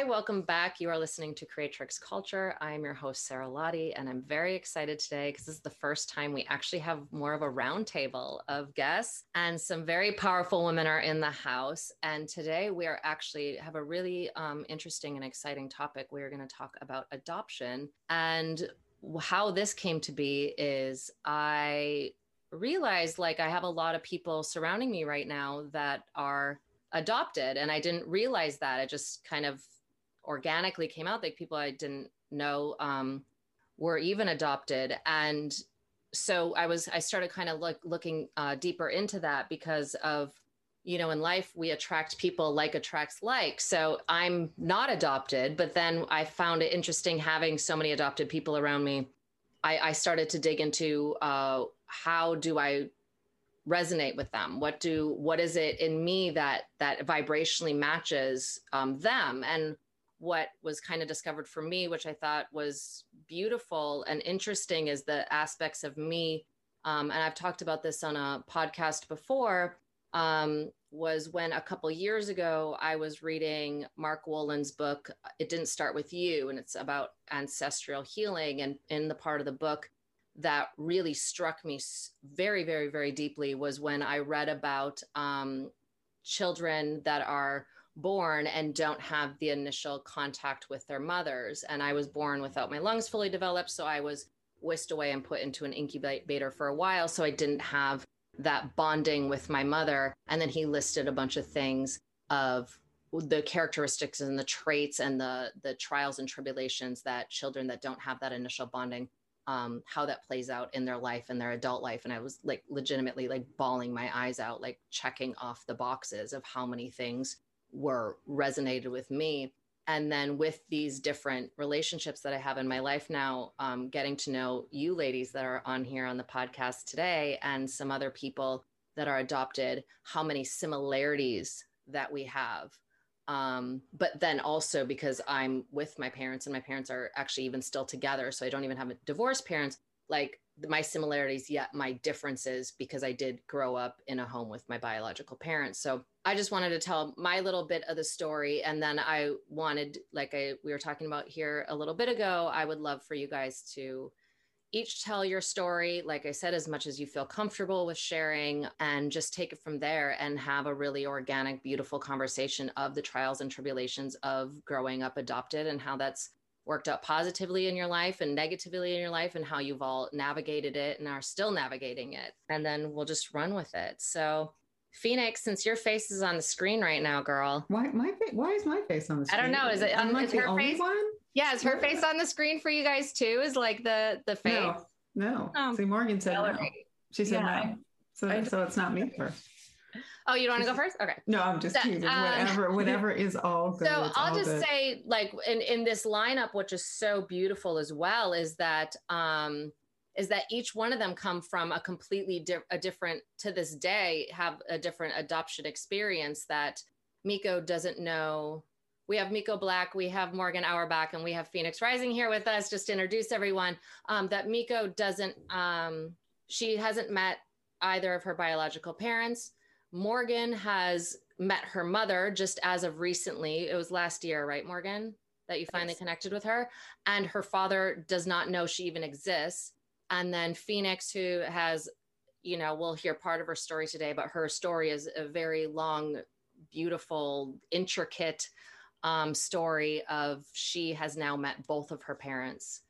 Hi, welcome back. You are listening to Creatrix Culture. I am your host, Sara Lahti, and I'm very excited today because this is the first time we actually have more of a roundtable of guests, and some very powerful women are in the house. And today we are actually have a really um, interesting and exciting topic. We are going to talk about adoption and how this came to be. Is I realized like I have a lot of people surrounding me right now that are adopted and i didn't realize that I just kind of organically came out like people i didn't know um, were even adopted. And so i was i started kind of look, looking uh, deeper into that because of you know in life we attract people like attracts like. So i'm not adopted but then i found it interesting having so many adopted people around me. I, I started to dig into uh, how do i resonate with them? What do what is it in me that that vibrationally matches um, them? And what was kind of discovered for me which i thought was beautiful and interesting is the aspects of me um, and i've talked about this on a podcast before um, was when a couple years ago I was reading Mark Wolynn's book, It Didn't Start With You, and it's about ancestral healing. And in the part of the book, that really struck me very, very, very deeply was when I read about um, children that are born and don't have the initial contact with their mothers. And I was born without my lungs fully developed. So I was whisked away and put into an incubator for a while. So I didn't have that bonding with my mother. And then he listed a bunch of things of the characteristics and the traits and the the trials and tribulations that children that don't have that initial bonding um, how that plays out in their life and their adult life. And I was like legitimately like bawling my eyes out, like checking off the boxes of how many things were resonated with me. And then with these different relationships that I have in my life now, um, getting to know you ladies that are on here on the podcast today and some other people that are adopted, how many similarities that we have um, but then also because I'm with my parents and my parents are actually even still together, so I don't even have a divorced parents. Like my similarities, yet my differences because I did grow up in a home with my biological parents. So I just wanted to tell my little bit of the story, and then I wanted, like I we were talking about here a little bit ago, I would love for you guys to each tell your story, like I said, as much as you feel comfortable with sharing, and just take it from there and have a really organic, beautiful conversation of the trials and tribulations of growing up adopted and how that's worked out positively in your life and negatively in your life and how you've all navigated it and are still navigating it. And then we'll just run with it. So, Phoenix, since your face is on the screen right now, girl. Why my why is my face on the screen? I don't know. Is it I'm like her face? one? Yeah, is her face on the screen for you guys too? Is like the the face? No, no. Oh, See, Morgan said no. She said Yeah, no. So, so it's not me first. Oh, you don't want to go first? Okay. No, I'm just So, teasing. um, whatever, whatever is all good. so I'll just good. say, like in in this lineup, which is so beautiful as well, is that um is that each one of them come from a completely di- a different to this day have a different adoption experience that Mikyo doesn't know. We have Mikyo Black, we have Morgan Auerbach, and we have Phoenix Rising here with us. Just to introduce everyone, um, that Mikyo doesn't, um, she hasn't met either of her biological parents. Morgan has met her mother just as of recently. It was last year, right, Morgan? That you finally Yes. connected with her. And her father does not know she even exists. And then Phoenix, who has, you know, we'll hear part of her story today, but her story is a very long, beautiful, intricate um, story of she has now met both of her parents.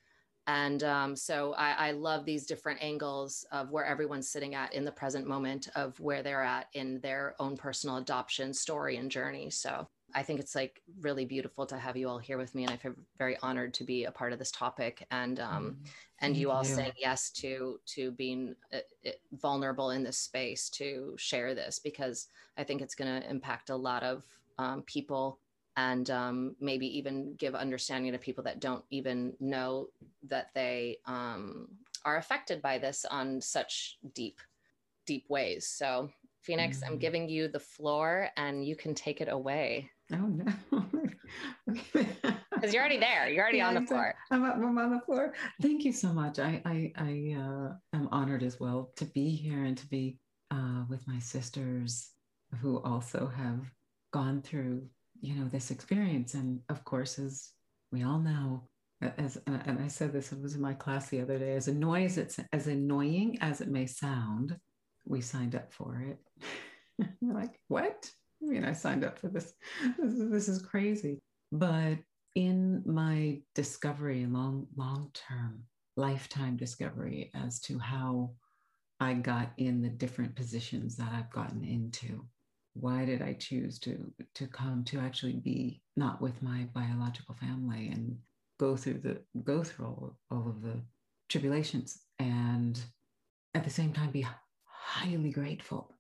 And um, so I, I love these different angles of where everyone's sitting at in the present moment of where they're at in their own personal adoption story and journey. So I think it's like really beautiful to have you all here with me, and I feel very honored to be a part of this topic. And um, and you all you. saying yes to to being uh, uh, vulnerable in this space to share this because I think it's going to impact a lot of um, people and um, maybe even give understanding to people that don't even know that they um, are affected by this on such deep deep ways. So Phoenix, I'm Mhm. giving you the floor and you can take it away Oh no. because you're already there. You're already Yeah, on the floor. I'm, I'm on the floor. Thank you so much. I I, I uh, am honored as well to be here and to be uh, with my sisters who also have gone through you know, this experience. And of course, as we all know, as and I said this, it was in my class the other day, as annoying as it's as annoying as it may sound, we signed up for it. Like, what? I mean, I signed up for this. This is, this is crazy. But in my discovery, long, long term, lifetime discovery as to how I got in the different positions that I've gotten into. Why did I choose to to come to actually be not with my biological family and go through the go through all, all of the tribulations and at the same time be highly grateful?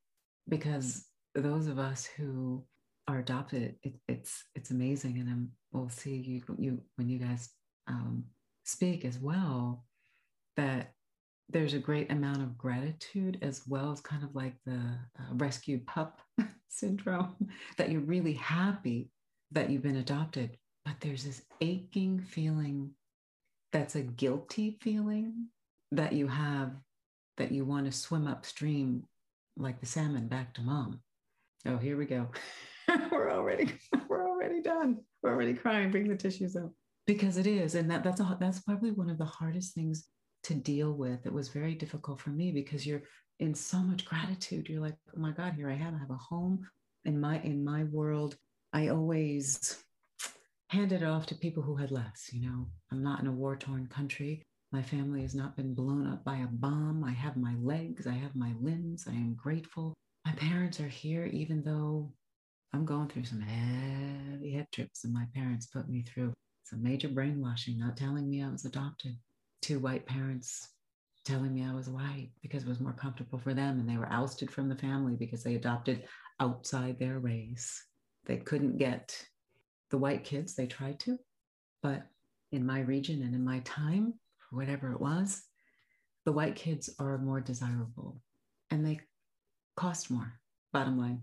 Because those of us who are adopted, it, it's it's amazing, and I'm, we'll see you you when you guys um, speak as well that there's a great amount of gratitude as well as kind of like the uh, rescued pup syndrome that you're really happy that you've been adopted, but there's this aching feeling that's a guilty feeling that you have that you want to swim upstream like the salmon back to mom. Oh, here we go. we're already we're already done. We're already crying. Bring the tissues up because it is, and that that's a, that's probably one of the hardest things to deal with. It was very difficult for me because you're in so much gratitude. You're like, oh my God, here I am. I have a home in my in my world. I always handed it off to people who had less. You know, I'm not in a war torn country. My family has not been blown up by a bomb. I have my legs. I have my limbs. I am grateful. My parents are here, even though I'm going through some heavy head trips, and my parents put me through some major brainwashing, not telling me I was adopted. Two white parents telling me I was white because it was more comfortable for them, and they were ousted from the family because they adopted outside their race. They couldn't get the white kids, they tried to, but in my region and in my time, whatever it was, the white kids are more desirable and they cost more. Bottom line,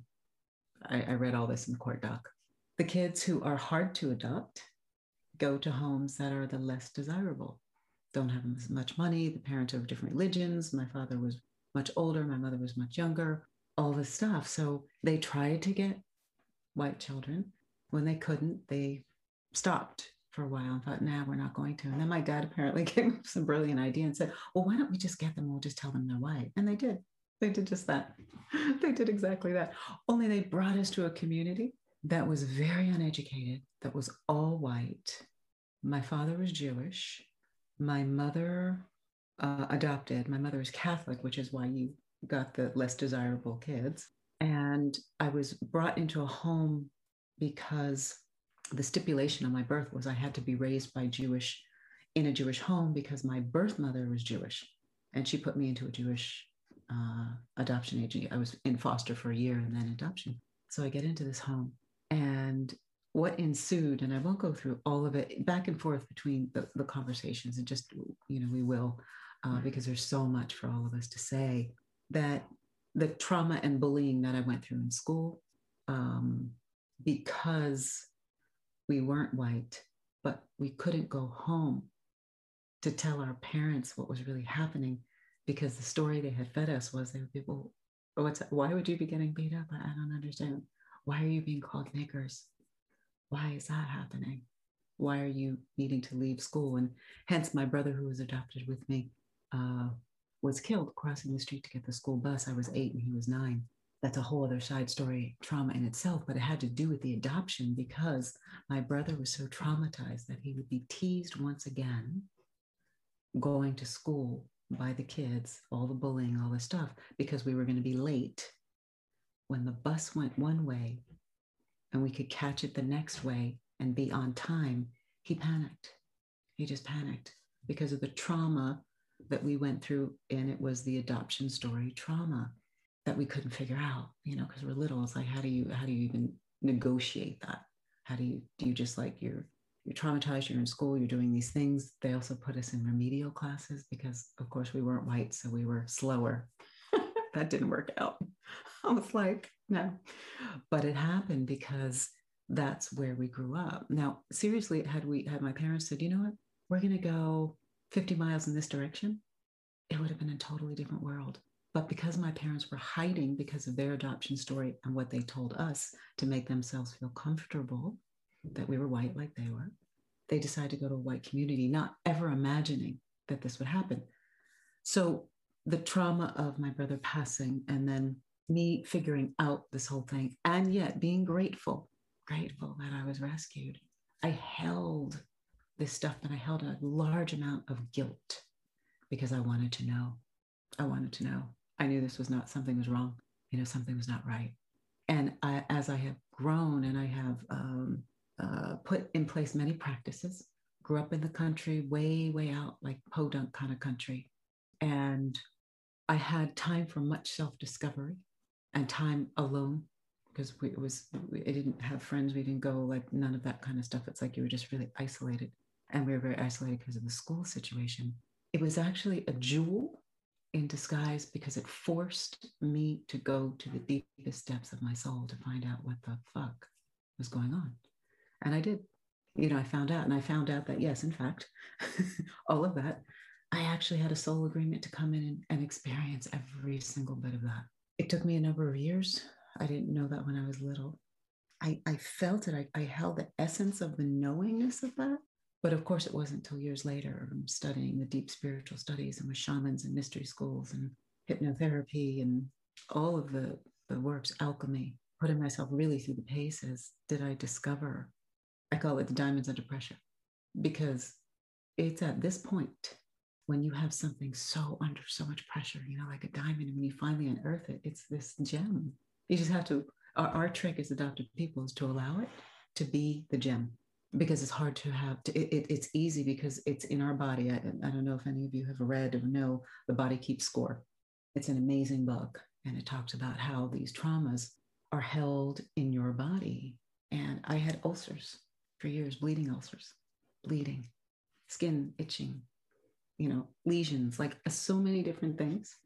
I, I read all this in the court doc. The kids who are hard to adopt go to homes that are the less desirable, don't have much money. The parents are of different religions. My father was much older, my mother was much younger, all this stuff. So they tried to get white children. When they couldn't, they stopped for a while and thought, nah, we're not going to. And then my dad apparently came up with some brilliant idea and said, well, why don't we just get them? We'll just tell them they're white. And they did. They did just that. they did exactly that. Only they brought us to a community that was very uneducated, that was all white. My father was Jewish. My mother uh, adopted. My mother is Catholic, which is why you got the less desirable kids. And I was brought into a home because the stipulation of my birth was I had to be raised by Jewish in a Jewish home because my birth mother was Jewish. And she put me into a Jewish uh, adoption agency. I was in foster for a year and then adoption. So I get into this home and what ensued, and I won't go through all of it back and forth between the, the conversations and just, you know, we will, uh, because there's so much for all of us to say that the trauma and bullying that I went through in school, um, because we weren't white, but we couldn't go home to tell our parents what was really happening because the story they had fed us was they would be, well, what's why would you be getting beat up? I, I don't understand. Why are you being called niggers? Why is that happening? Why are you needing to leave school? And hence, my brother, who was adopted with me, uh, was killed crossing the street to get the school bus. I was eight and he was nine. That's a whole other side story, trauma in itself, but it had to do with the adoption because my brother was so traumatized that he would be teased once again going to school by the kids, all the bullying, all the stuff, because we were going to be late. When the bus went one way and we could catch it the next way and be on time, he panicked. He just panicked because of the trauma that we went through. And it was the adoption story trauma that we couldn't figure out, you know, because we're little. It's like, how do you, how do you even negotiate that? How do you, do you just like you're you're traumatized, you're in school, you're doing these things. They also put us in remedial classes because, of course, we weren't white, so we were slower. That didn't work out. I was like, no. But it happened because that's where we grew up. Now, seriously, had we had my parents said, you know what, we're gonna go 50 miles in this direction, it would have been a totally different world. But because my parents were hiding because of their adoption story and what they told us to make themselves feel comfortable that we were white like they were, they decided to go to a white community, not ever imagining that this would happen. So the trauma of my brother passing and then me figuring out this whole thing and yet being grateful, grateful that I was rescued. I held this stuff and I held a large amount of guilt because I wanted to know. I wanted to know. I knew this was not something was wrong. You know, something was not right. And I, as I have grown and I have um, uh, put in place many practices, grew up in the country, way, way out, like podunk kind of country. And I had time for much self discovery and time alone because we, it was, we, didn't have friends. We didn't go like none of that kind of stuff. It's like you were just really isolated. And we were very isolated because of the school situation. It was actually a jewel in disguise because it forced me to go to the deepest depths of my soul to find out what the fuck was going on. And I did. You know, I found out, and I found out that, yes, in fact, all of that, I actually had a soul agreement to come in and, and experience every single bit of that. It took me a number of years. I didn't know that when I was little. I, I felt it. I, I held the essence of the knowingness of that. But of course, it wasn't until years later, I'm studying the deep spiritual studies and with shamans and mystery schools and hypnotherapy and all of the, the works, alchemy, putting myself really through the paces, did I discover, I call it the diamonds under pressure, because it's at this point when you have something so under so much pressure, you know, like a diamond, and when you finally unearth it, it's this gem. You just have to, our, our trick as adopted people is to allow it to be the gem because it's hard to have to, it, it, it's easy because it's in our body. I, I don't know if any of you have read or know the body keeps score. It's an amazing book and it talks about how these traumas are held in your body. And i had ulcers for years bleeding ulcers bleeding skin itching you know lesions like uh, so many different things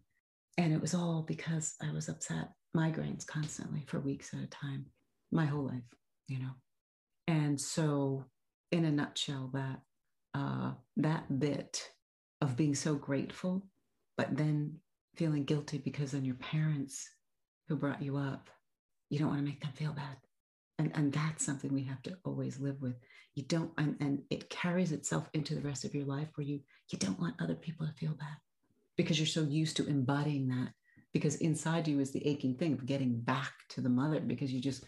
and it was all because i was upset migraines constantly for weeks at a time my whole life you know and so, in a nutshell, that uh, that bit of being so grateful, but then feeling guilty because then your parents who brought you up, you don't want to make them feel bad. And, and that's something we have to always live with. You don't, and, and it carries itself into the rest of your life where you you don't want other people to feel bad because you're so used to embodying that. Because inside you is the aching thing of getting back to the mother because you just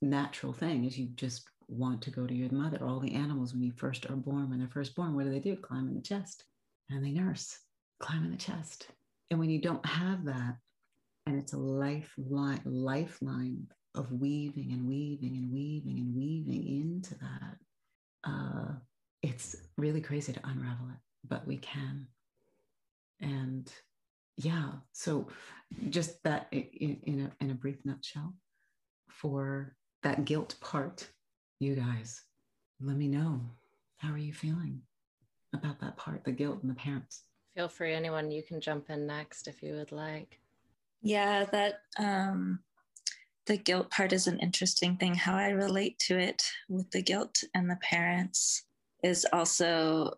natural thing is you just want to go to your mother. All the animals, when you first are born, when they're first born, what do they do? Climb in the chest and they nurse, climb in the chest. And when you don't have that, and it's a lifeline, lifeline of weaving and weaving and weaving and weaving into that, uh, it's really crazy to unravel it, but we can. And yeah, so just that in, in, a, in a brief nutshell for that guilt part you guys, let me know. How are you feeling about that part, the guilt and the parents? Feel free, anyone, you can jump in next if you would like. Yeah, that um, the guilt part is an interesting thing. How I relate to it with the guilt and the parents is also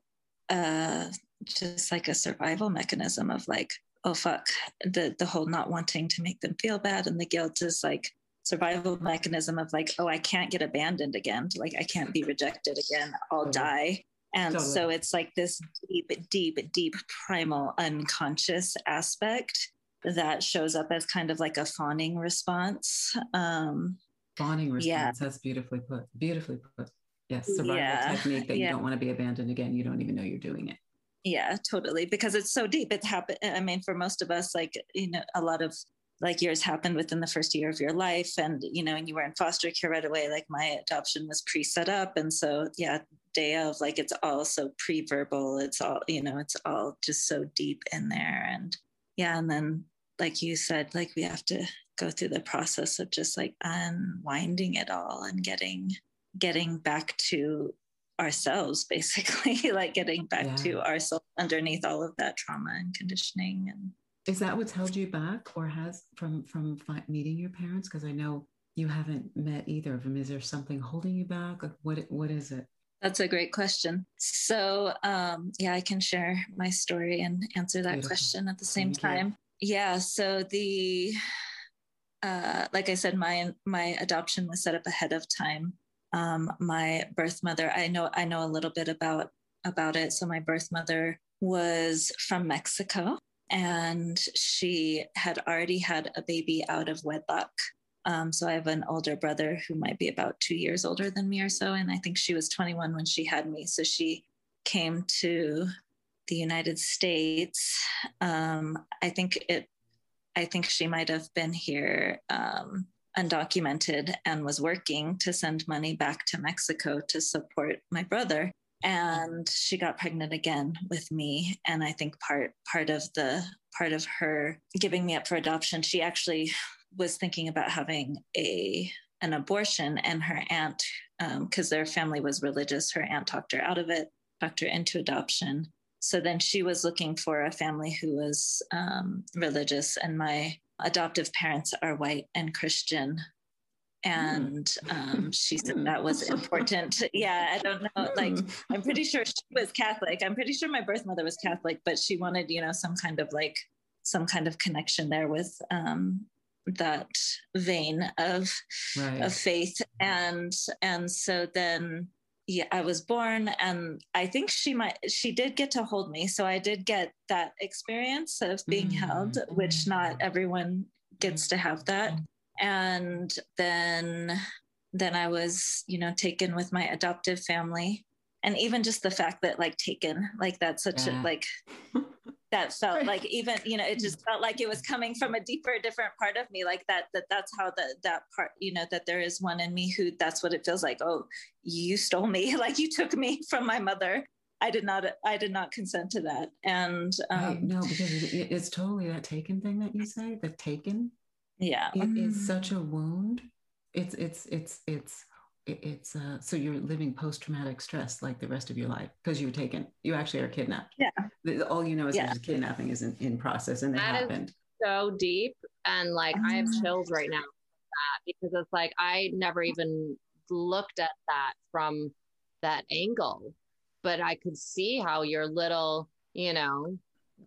uh, just like a survival mechanism of like, oh fuck, the the whole not wanting to make them feel bad, and the guilt is like survival mechanism of like, oh, I can't get abandoned again. Like I can't be rejected again. I'll die. And totally. so it's like this deep, deep, deep primal unconscious aspect that shows up as kind of like a fawning response. Um, fawning response. Yeah. That's beautifully put. Beautifully put. Yes. Survival yeah. technique that yeah. you don't want to be abandoned again. You don't even know you're doing it. Yeah, totally. Because it's so deep. It's happened. I mean, for most of us, like, you know, a lot of like yours happened within the first year of your life and you know and you were in foster care right away like my adoption was pre-set up and so yeah day of like it's all so pre-verbal it's all you know it's all just so deep in there and yeah and then like you said like we have to go through the process of just like unwinding it all and getting getting back to ourselves basically like getting back yeah. to ourselves underneath all of that trauma and conditioning and is that what's held you back or has from from meeting your parents? Because i know you haven't met either of them. Is there something holding you back? Like what what is it that's a great question so um, yeah i can share my story and answer that Beautiful. question at the same Thank time yeah, so the uh, like I said, my my adoption was set up ahead of time. Um, my birth mother, I know I know a little bit about about it. So my birth mother was from Mexico, and she had already had a baby out of wedlock. Um, so I have an older brother who might be about two years older than me or so, and I think she was 21 when she had me. So she came to the United States. Um, I think it. I think she might have been here um, undocumented and was working to send money back to Mexico to support my brother. And she got pregnant again with me. And I think part part of the part of her giving me up for adoption, she actually was thinking about having a an abortion, and her aunt, because um, their family was religious, her aunt talked her out of it, talked her into adoption so then she was looking for a family who was um, religious, and my adoptive parents are white and Christian. And um, she said that was important. yeah, I don't know. Like, I'm pretty sure she was Catholic. I'm pretty sure my birth mother was Catholic, but she wanted, you know, some kind of like some kind of connection there with um, that vein of right. of faith. And and so then yeah, I was born and I think she might she did get to hold me. So I did get that experience of being mm-hmm. held, which not everyone gets to have that. And then then I was, you know, taken with my adoptive family. And even just the fact that like taken, like that's such yeah. a like that felt like even you know it just felt like it was coming from a deeper different part of me like that that that's how the that part you know that there is one in me who that's what it feels like oh you stole me like you took me from my mother. I did not i did not consent to that and um, right. no because it, it's totally that taken thing that you say the taken. Yeah. It mm. is such a wound. It's it's it's it's it's uh, so you're living post-traumatic stress like the rest of your life because you were taken you actually are kidnapped yeah all you know is yeah. there's kidnapping is in, in process and it that happened so deep and like i have ah. chills right now because it's like i never even looked at that from that angle but i could see how your little you know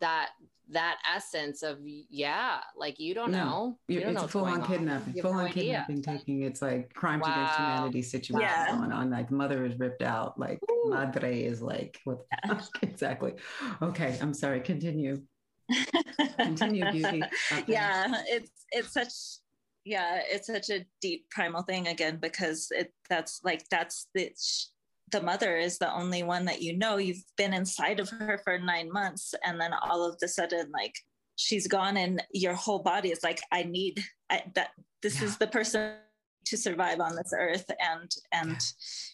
that that essence of yeah, like you don't no, know. You don't it's know full on kidnapping, full no on idea. kidnapping, taking it's like crimes wow. against humanity situation yeah. going on. Like mother is ripped out, like Ooh. madre is like what yeah. exactly. Okay, I'm sorry. Continue. Continue, beauty. Okay. Yeah, it's it's such yeah, it's such a deep primal thing again because it that's like that's the the mother is the only one that you know you've been inside of her for nine months and then all of the sudden like she's gone and your whole body is like i need I, that this yeah. is the person to survive on this earth and and yeah.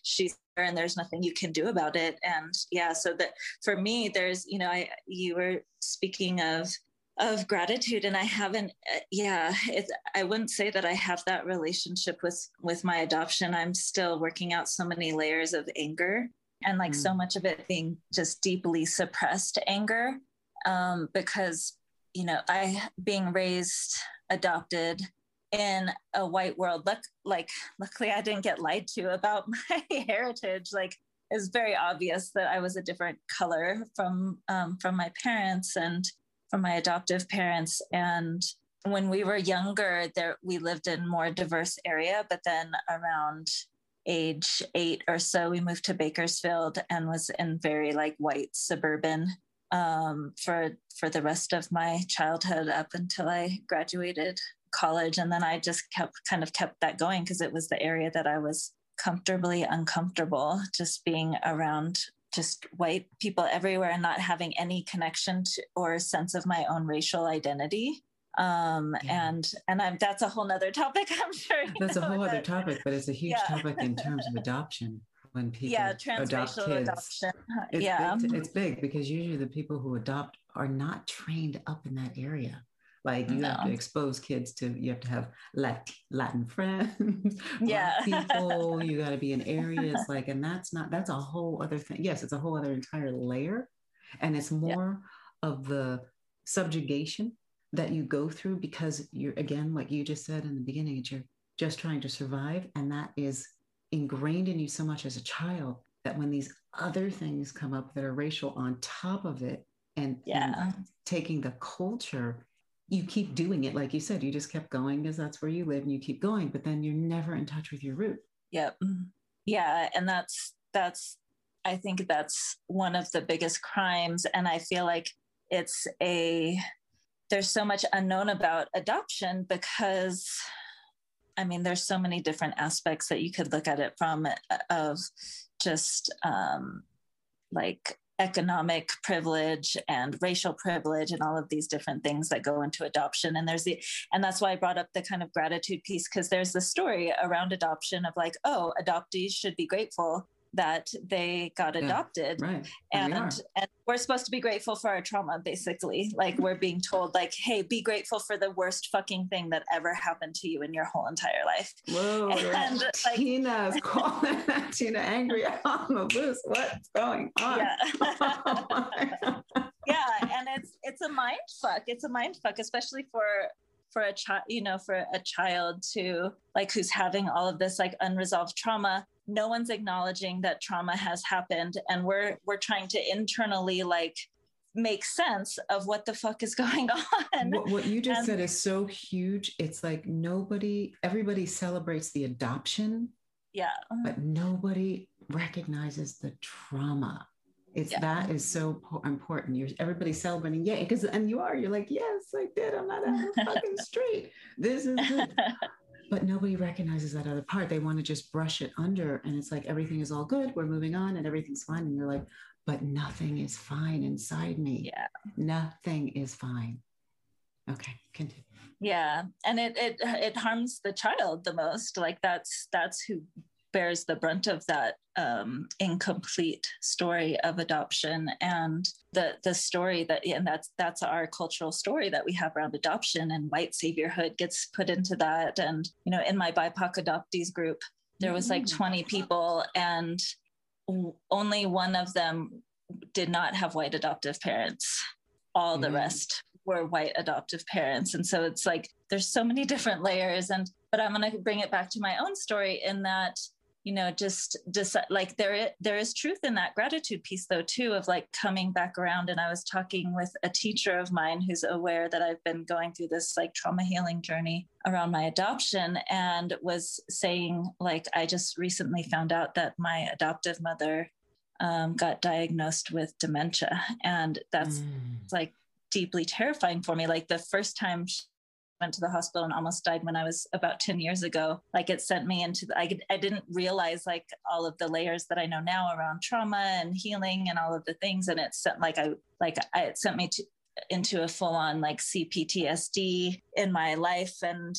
she's there and there's nothing you can do about it and yeah so that for me there's you know i you were speaking of of gratitude and i haven't uh, yeah it, i wouldn't say that i have that relationship with with my adoption i'm still working out so many layers of anger and like mm. so much of it being just deeply suppressed anger um, because you know i being raised adopted in a white world look like luckily i didn't get lied to about my heritage like it's very obvious that i was a different color from um, from my parents and from my adoptive parents. And when we were younger there we lived in more diverse area but then around age eight or so we moved to bakersfield and was in very like white suburban um, for for the rest of my childhood up until i graduated college. And then i just kept kind of kept that going because it was the area that i was comfortably uncomfortable just being around just white people everywhere and not having any connection to, or sense of my own racial identity um yeah. and and I'm, that's a whole nother topic i'm sure that's a whole other topic but it's a huge yeah. topic in terms of adoption when people yeah, adopt kids adoption. It's yeah big, it's big because usually the people who adopt are not trained up in that area like you no. have to expose kids to, you have to have Latin friends, yeah, people. You got to be in areas like, and that's not that's a whole other thing. Yes, it's a whole other entire layer, and it's more yeah. of the subjugation that you go through because you're again, like you just said in the beginning, you're just trying to survive, and that is ingrained in you so much as a child that when these other things come up that are racial on top of it and, yeah. and taking the culture you keep doing it like you said you just kept going because that's where you live and you keep going but then you're never in touch with your root. Yep. Yeah and that's that's i think that's one of the biggest crimes and i feel like it's a there's so much unknown about adoption because i mean there's so many different aspects that you could look at it from uh, of just um, like economic privilege and racial privilege and all of these different things that go into adoption. And there's the and that's why i brought up the kind of gratitude piece because there's the story around adoption of like oh adoptees should be grateful that they got adopted. Yeah, right. and we and we're supposed to be grateful for our trauma basically. Like we're being told like hey be grateful for the worst fucking thing that ever happened to you in your whole entire life. Whoa and, like, tina's calling tina angry on the loose. What's going on? Yeah. yeah and it's it's a mind fuck. It's a mind fuck especially for for a child you know for a child to like who's having all of this like unresolved trauma no one's acknowledging that trauma has happened and we're we're trying to internally like make sense of what the fuck is going on what, what you just and, said is so huge it's like nobody everybody celebrates the adoption yeah but nobody recognizes the trauma it's yeah. that is so important. You're everybody celebrating, yeah, because and you are. You're like, yes, I did. I'm not out the fucking street. This is good. but nobody recognizes that other part. They want to just brush it under, and it's like everything is all good. We're moving on, and everything's fine. And you're like, but nothing is fine inside me. Yeah, nothing is fine. Okay, continue. Yeah, and it it it harms the child the most. Like that's that's who bears the brunt of that um, incomplete story of adoption and the the story that and that's that's our cultural story that we have around adoption and white saviorhood gets put into that and you know in my BIPOC adoptees group there was like mm. 20 people and only one of them did not have white adoptive parents all the mm. rest were white adoptive parents and so it's like there's so many different layers and but i'm going to bring it back to my own story in that you know just just like there there is truth in that gratitude piece though too of like coming back around. And i was talking with a teacher of mine who's aware that i've been going through this like trauma healing journey around my adoption and was saying like i just recently found out that my adoptive mother um, got diagnosed with dementia. And that's mm. like deeply terrifying for me. Like the first time went to the hospital and almost died when I was about 10 years ago. Like it sent me into, the, I, I didn't realize like all of the layers that I know now around trauma and healing and all of the things. And it sent like, I, like I, it sent me to, into a full on like CPTSD in my life. And,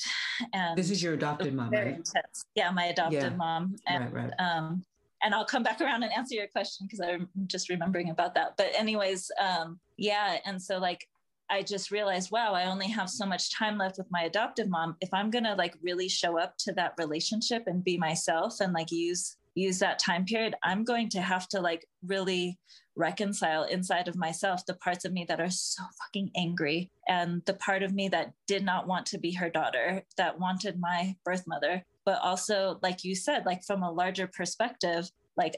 and this is your adopted mom, right? Intense. Yeah. My adopted yeah. mom. And, right, right. um, and I'll come back around and answer your question because I'm just remembering about that. But anyways, um, yeah. And so like I just realized, wow, I only have so much time left with my adoptive mom. If I'm going to like really show up to that relationship and be myself and like use use that time period, I'm going to have to like really reconcile inside of myself the parts of me that are so fucking angry and the part of me that did not want to be her daughter, that wanted my birth mother, but also like you said, like from a larger perspective, like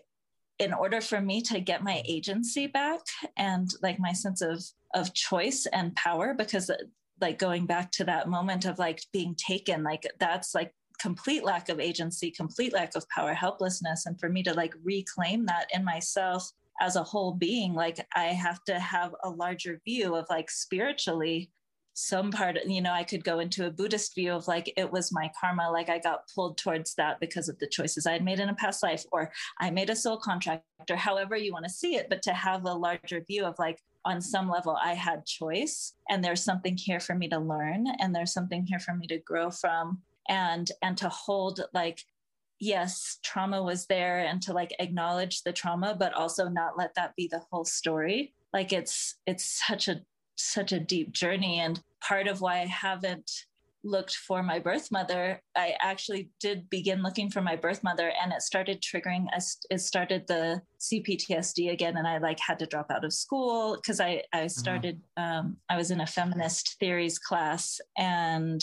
in order for me to get my agency back and like my sense of of choice and power because like going back to that moment of like being taken like that's like complete lack of agency complete lack of power helplessness and for me to like reclaim that in myself as a whole being like i have to have a larger view of like spiritually some part you know i could go into a buddhist view of like it was my karma like i got pulled towards that because of the choices i had made in a past life or i made a soul contract or however you want to see it but to have a larger view of like on some level I had choice and there's something here for me to learn and there's something here for me to grow from and and to hold like yes trauma was there and to like acknowledge the trauma but also not let that be the whole story. Like it's it's such a such a deep journey and part of why I haven't looked for my birth mother, I actually did begin looking for my birth mother and it started triggering, it started the CPTSD again. And I like had to drop out of school because I, I uh-huh. started, um, I was in a feminist theories class and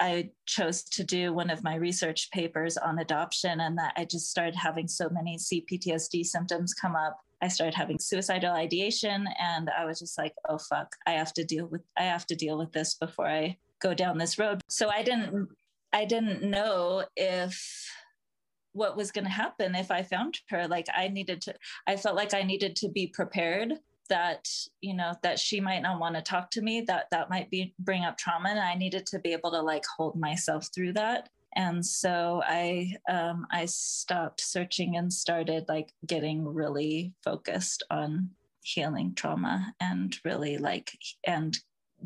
I chose to do one of my research papers on adoption, and that I just started having so many CPTSD symptoms come up. I started having suicidal ideation, and I was just like, "Oh fuck, I have to deal with I have to deal with this before I go down this road." So I didn't I didn't know if what was going to happen if I found her. Like I needed to, I felt like I needed to be prepared that you know that she might not want to talk to me that that might be bring up trauma and i needed to be able to like hold myself through that and so i um, i stopped searching and started like getting really focused on healing trauma and really like and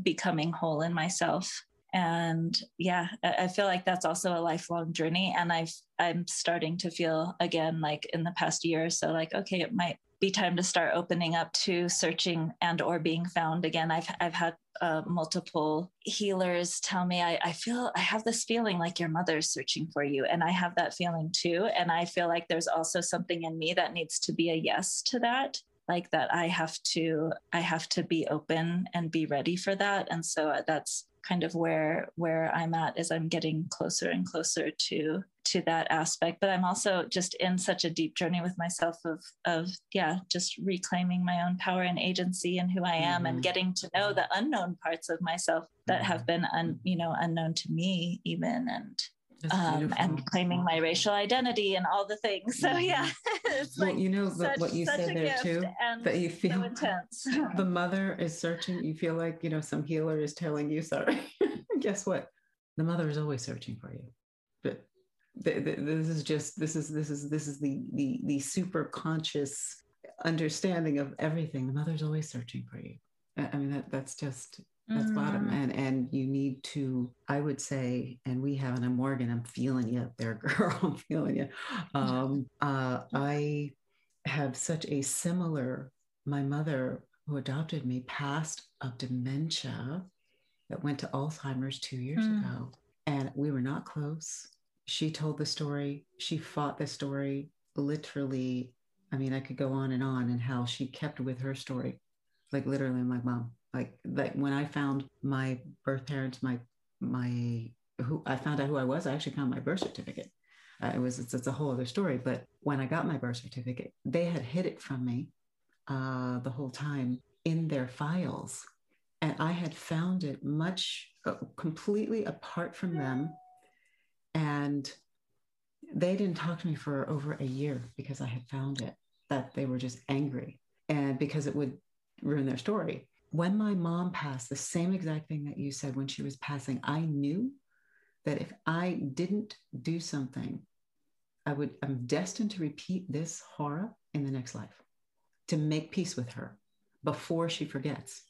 becoming whole in myself. And yeah i feel like that's also a lifelong journey. And i've i'm starting to feel again like in the past year or so like okay it might be time to start opening up to searching and or being found again. I've i've had uh, multiple healers tell me I, I feel i have this feeling like your mother's searching for you. And i have that feeling too. And i feel like there's also something in me that needs to be a yes to that like that i have to i have to be open and be ready for that and so uh, that's kind of where where i'm at as i'm getting closer and closer to to that aspect but i'm also just in such a deep journey with myself of of yeah just reclaiming my own power and agency and who i am mm-hmm. and getting to know the unknown parts of myself that mm-hmm. have been un, you know unknown to me even and um, and claiming my racial identity and all the things. So yeah, it's well, like you know such, what you said there too. That you feel so intense. the mother is searching. You feel like you know some healer is telling you, "Sorry, guess what? The mother is always searching for you." But this is just this is this is this is the the the super conscious understanding of everything. The mother's always searching for you. I mean that that's just that's mm. bottom and and you need to i would say and we have and i'm morgan i'm feeling you there girl i'm feeling you um uh i have such a similar my mother who adopted me passed of dementia that went to alzheimer's two years mm. ago and we were not close she told the story she fought the story literally i mean i could go on and on and how she kept with her story like literally I'm like, mom like when I found my birth parents, my my who I found out who I was, I actually found my birth certificate. Uh, it was it's, it's, a whole other story. But when I got my birth certificate, they had hid it from me uh, the whole time in their files, and I had found it much uh, completely apart from them, and they didn't talk to me for over a year because I had found it. That they were just angry, and because it would ruin their story when my mom passed, the same exact thing that you said when she was passing, I knew that if I didn't do something, I would, I'm destined to repeat this horror in the next life to make peace with her before she forgets.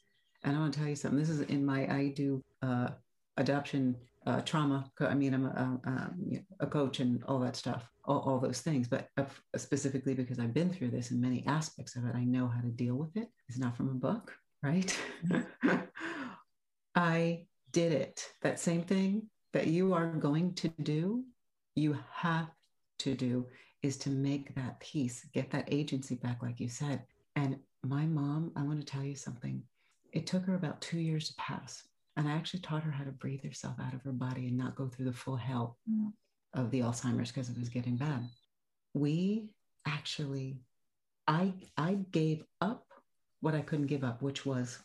And I want to tell you something. This is in my, I do uh, adoption uh, trauma. I mean, I'm a, a, a, coach and all that stuff, all, all those things, but specifically because I've been through this in many aspects of it, I know how to deal with it. It's not from a book right? I did it. That same thing that you are going to do, you have to do is to make that peace, get that agency back, like you said. And my mom, I want to tell you something. It took her about two years to pass. And I actually taught her how to breathe herself out of her body and not go through the full hell mm. of the Alzheimer's because it was getting bad. We actually, I I gave up what I couldn't give up, which was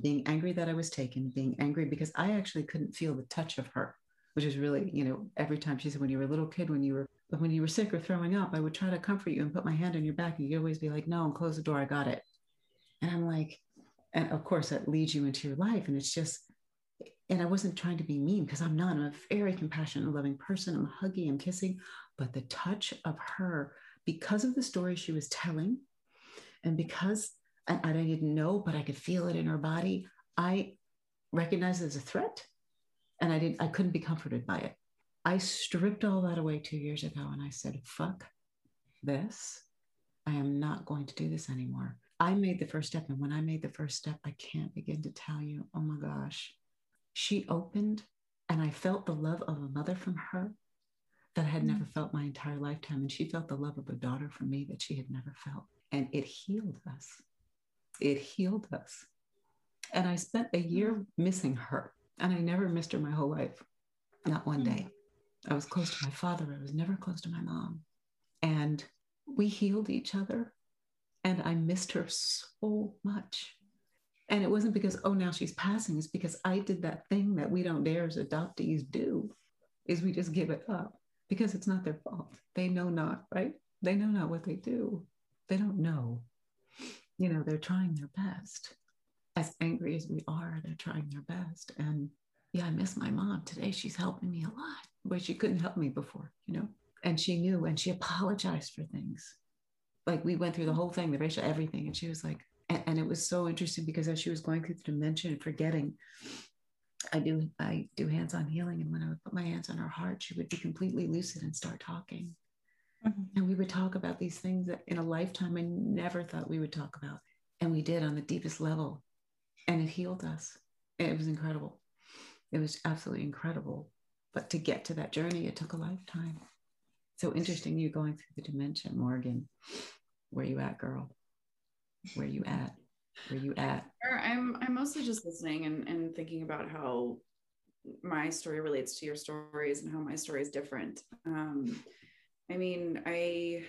being angry that I was taken, being angry because I actually couldn't feel the touch of her, which is really, you know, every time she said, when you were a little kid, when you were when you were sick or throwing up, I would try to comfort you and put my hand on your back, and you'd always be like, "No," close the door. I got it. And I'm like, and of course that leads you into your life, and it's just, and I wasn't trying to be mean because I'm not. I'm a very compassionate, and loving person. I'm huggy, I'm kissing, but the touch of her, because of the story she was telling, and because and I didn't know, but I could feel it in her body. I recognized it as a threat and I didn't I couldn't be comforted by it. I stripped all that away two years ago and I said, fuck this. I am not going to do this anymore. I made the first step. And when I made the first step, I can't begin to tell you, oh my gosh. She opened and I felt the love of a mother from her that I had never felt my entire lifetime. And she felt the love of a daughter from me that she had never felt. And it healed us it healed us. And I spent a year missing her, and I never missed her my whole life. not one hmm. day. I was close to my father, I was never close to my mom. And we healed each other. And I missed her so much. And it wasn't because, oh, now she's passing. It's because I did that thing that we don't dare as adoptees do, is we just give it up because it's not their fault. They know not, right? They know not what they do. They don't know. You know, they're trying their best. As angry as we are, they're trying their best. And yeah, I miss my mom today. She's helping me a lot, but she couldn't help me before, you know? And she knew and she apologized for things. Like we went through the whole thing, the racial everything. And she was like, and, and it was so interesting because as she was going through the dementia and forgetting, I do I do hands-on healing. And when I would put my hands on her heart, she would be completely lucid and start talking. Mm-hmm. And we would talk about these things that in a lifetime I never thought we would talk about. And we did on the deepest level. And it healed us. It was incredible. It was absolutely incredible. But to get to that journey, it took a lifetime. So interesting you going through the dementia, Morgan. Where you at, girl? Where you at? Where you at? I'm I'm mostly just listening and, and thinking about how my story relates to your stories and how my story is different. Um, I mean, I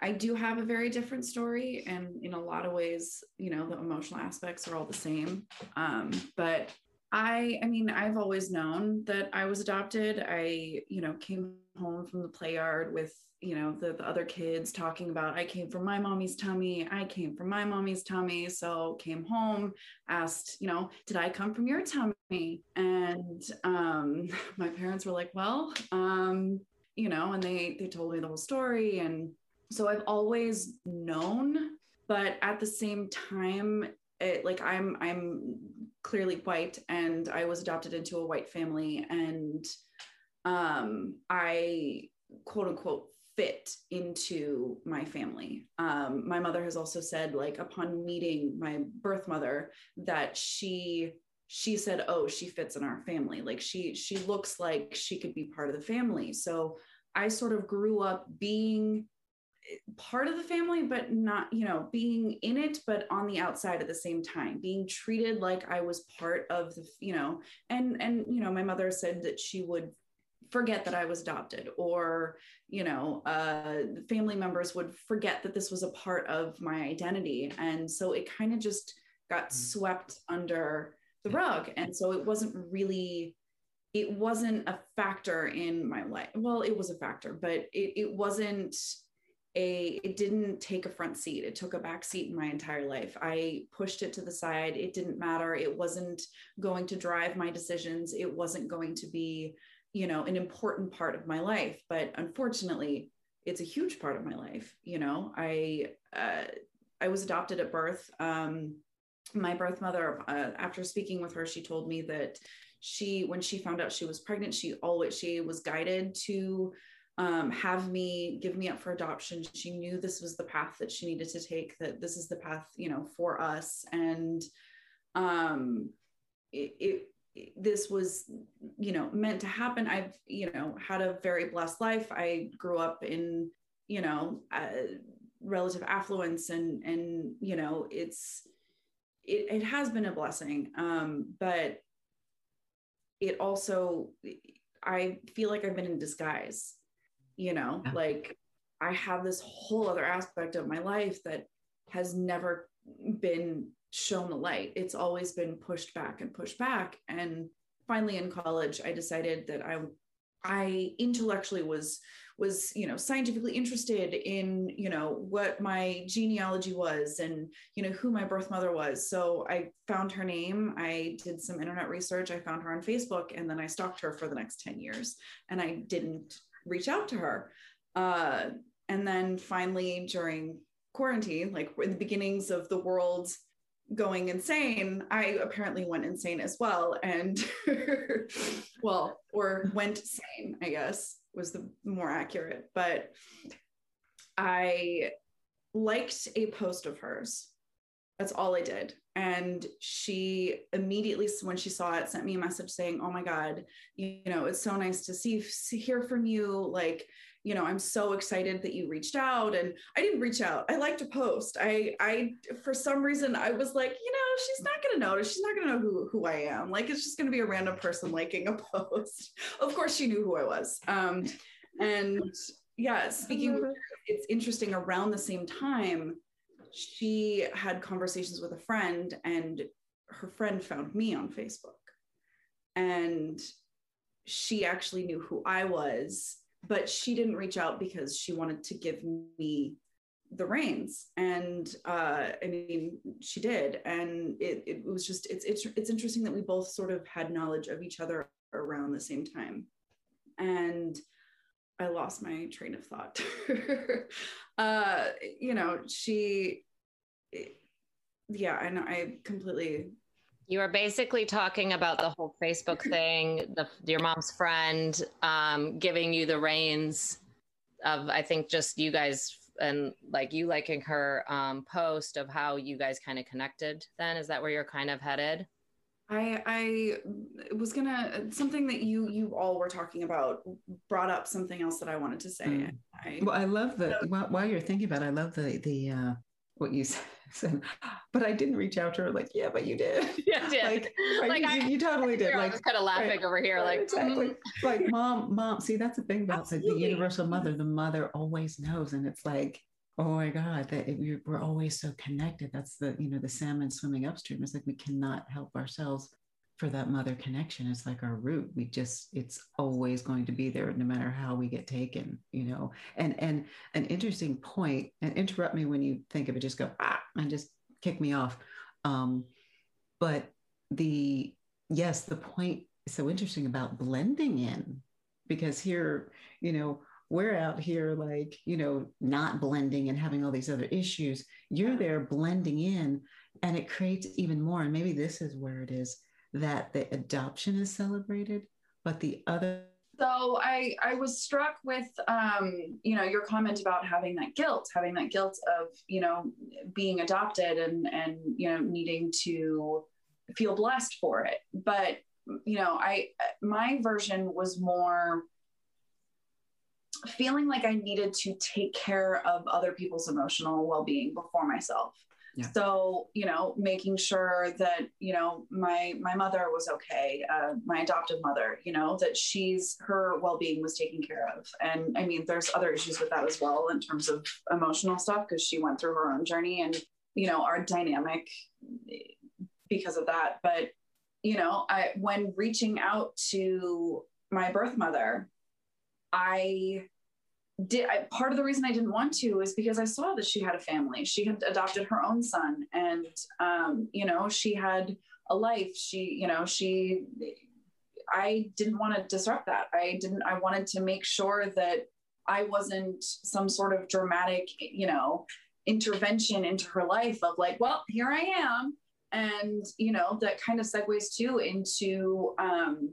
I do have a very different story, and in a lot of ways, you know, the emotional aspects are all the same. Um, but I, I mean, I've always known that I was adopted. I, you know, came home from the play yard with, you know, the, the other kids talking about I came from my mommy's tummy. I came from my mommy's tummy. So came home, asked, you know, did I come from your tummy? And um, my parents were like, well, um, you know, and they they told me the whole story. And so I've always known, but at the same time, it, like I'm I'm clearly white and I was adopted into a white family and um, I quote unquote fit into my family. Um, my mother has also said like upon meeting my birth mother that she she said oh she fits in our family. Like she she looks like she could be part of the family. So i sort of grew up being part of the family but not you know being in it but on the outside at the same time being treated like i was part of the you know and and you know my mother said that she would forget that i was adopted or you know uh, family members would forget that this was a part of my identity. And so it kind of just got mm-hmm. swept under the rug. And so it wasn't really it wasn't a factor in my life. Well it was a factor but it, it wasn't a it didn't take a front seat. It took a back seat in my entire life. I pushed it to the side. It didn't matter. It wasn't going to drive my decisions. It wasn't going to be you know an important part of my life. But unfortunately it's a huge part of my life you know? I uh, i was adopted at birth um, my birth mother uh, after speaking with her she told me that she when she found out she was pregnant she always she was guided to um, have me give me up for adoption. She knew this was the path that she needed to take, that this is the path, you know, for us. And um, it, it this was you know meant to happen i've you know had a very blessed life i grew up in you know uh, relative affluence and and you know it's it, it has been a blessing um but it also i feel like i've been in disguise you know yeah. like i have this whole other aspect of my life that has never been shown the light it's always been pushed back and pushed back and finally in college i decided that i i intellectually was was you know scientifically interested in you know what my genealogy was and you know who my birth mother was so i found her name i did some internet research i found her on facebook and then i stalked her for the next 10 years and i didn't reach out to her. Uh, and then finally, during quarantine, like in the beginnings of the world going insane, I apparently went insane as well. And well, or went sane, I guess was the more accurate. But I liked a post of hers. That's all I did. And she immediately, when she saw it, sent me a message saying, Oh my God, you, know, it's so nice to see, see, hear from you. Like, you know i'm so excited that you reached out and i didn't reach out. I like to post. I i for some reason i was like you know she's not going to notice. She's not going to know who, who i am. Like it's just going to be a random person liking a post. Of course she knew who i was. Um and yeah speaking it. it's interesting around the same time she had conversations with a friend and her friend found me on facebook. And she actually knew who i was but she didn't reach out because she wanted to give me the reins. And uh i mean she did. And it, it was just it's, it's it's interesting that we both sort of had knowledge of each other around the same time. And i lost my train of thought. Uh you know she yeah and i completely you were basically talking about the whole Facebook thing, the, your mom's friend um, giving you the reins of, I think, just you guys and like you liking her um, post of how you guys kind of connected. Then is that where you're kind of headed? I I was gonna something that you you all were talking about brought up something else that I wanted to say. Mm. I, well, I love the while, while, you're thinking about, it, I love the the uh, what you said. but I didn't reach out to her. Like, yeah, but you did. Yeah, did. Like, like you, I, you, totally did. Like, I was kind of laughing right, over here. Like, exactly. Mm. Like, mom, mom. See, that's the thing about the, the, universal mother. The mother always knows, and it's like, oh my god, that it, we're always so connected. That's the you know the salmon swimming upstream. It's like we cannot help ourselves for that mother connection it's like our root. We just it's always going to be there no matter how we get taken you know? And and an interesting point and interrupt me when you think of it just go ah and just kick me off. Um but the yes the point is so interesting about blending in because here you know we're out here like you know not blending and having all these other issues. You're there blending in and it creates even more and maybe this is where it is that the adoption is celebrated, but the other so I I was struck with um, you know your comment about having that guilt, having that guilt of you know being adopted and and you know needing to feel blessed for it. But you know I my version was more feeling like I needed to take care of other people's emotional well being before myself. Yeah. So, you know, making sure that, you know, my my mother was okay, uh, my adoptive mother, you know, that she's her well-being was taken care of. And I mean, there's other issues with that as well in terms of emotional stuff because she went through her own journey and, you know, our dynamic because of that. But, you know, I when reaching out to my birth mother, I did I, part of the reason I didn't want to is because I saw that she had a family. She had adopted her own son, and um, you know, she had a life. She, you know, she. I didn't want to disrupt that. I didn't. I wanted to make sure that I wasn't some sort of dramatic, you know, intervention into her life of like, well, here I am, and you know, that kind of segues too into. Um,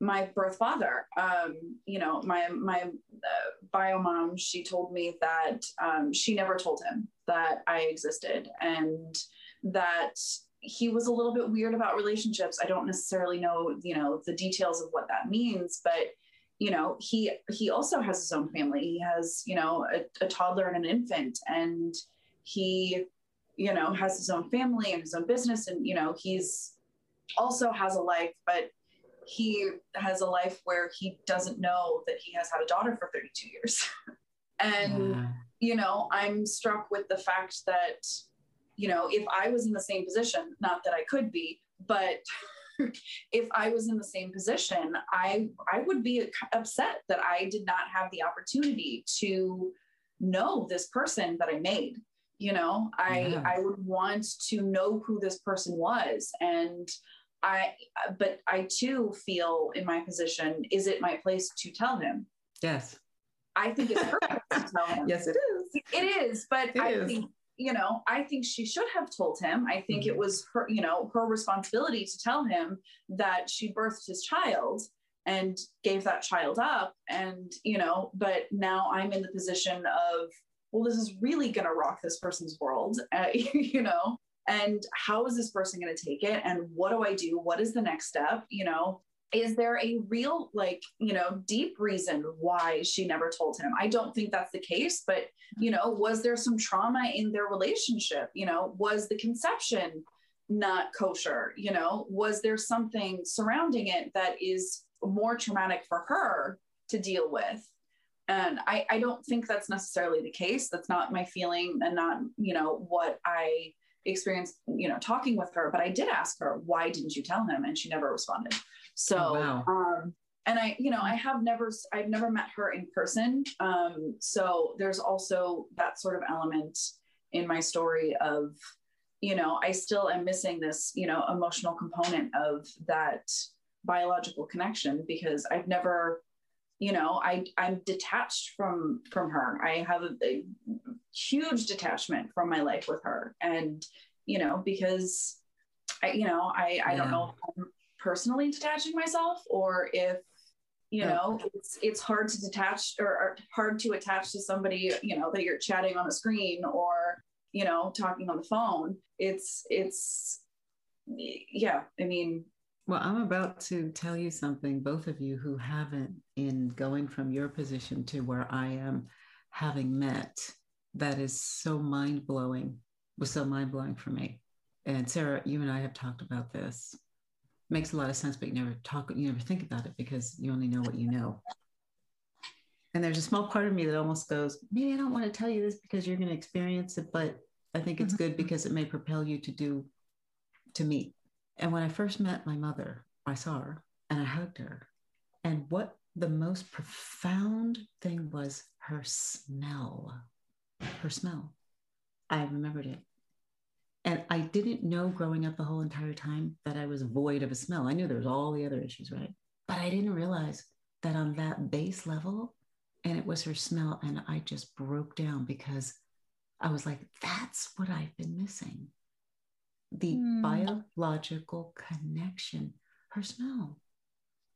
my birth father. Um, you know, my my uh, bio mom. She told me that um, she never told him that I existed, and that he was a little bit weird about relationships. I don't necessarily know, you know, the details of what that means, but you know, he he also has his own family. He has, you know, a, a toddler and an infant, and he, you know, has his own family and his own business, and you know, he's also has a life, but he has a life where he doesn't know that he has had a daughter for 32 years. and, yeah. you know, I'm struck with the fact that, you know, if I was in the same position, not that I could be, but if I was in the same position, I I would be upset that I did not have the opportunity to know this person that I made. You know, I yeah. I would want to know who this person was and I, but I too feel in my position, is it my place to tell him? Yes. I think it's perfect to tell him. Yes, it is. It is, but it I is. think, you know, I think she should have told him. I think mm-hmm. it was her, you know, her responsibility to tell him that she birthed his child and gave that child up. And, you know, but now I'm in the position of, well, this is really going to rock this person's world, uh, you know, and how is this person going to take it? And what do i do? What is the next step? You know is there a real like you know deep reason why she never told him? I don't think that's the case but mm-hmm. you know was there some trauma in their relationship? You know was the conception not kosher? You know was there something surrounding it that is more traumatic for her to deal with? And I, I don't think that's necessarily the case. That's not my feeling and not you know what i experienced you know talking with her but i did ask her why didn't you tell him and she never responded so, oh, wow. um, and I, you know, I have never, I've never met her in person. Um, so there's also that sort of element in my story of, you know, I still am missing this, you know, emotional component of that biological connection because I've never, you know, I I'm detached from from her. I have a, a huge detachment from my life with her, and you know, because I, you know, I I yeah. don't know if I'm personally detaching myself or if you know it's it's hard to detach or, or, hard to attach to somebody you know that you're chatting on a screen or you know talking on the phone. It's it's yeah i mean well i'm about to tell you something both of you who haven't in going from your position to where i am having met that is so mind-blowing was so mind-blowing for me and sara you and i have talked about this makes a lot of sense, but you never talk, you never think about it because you only know what you know. And there's a small part of me that almost goes, maybe I don't want to tell you this because you're going to experience it, but I think it's good mm-hmm. because it may propel you to do, to meet. And when I first met my mother, I saw her and I hugged her. And what the most profound thing was her smell. Her smell. I remembered it. And I didn't know growing up the whole entire time that I was void of a smell. I knew there was all the other issues, right? But I didn't realize that on that base level, and it was her smell. And I just broke down because I was like, that's what I've been missing. The mm. biological connection, her smell.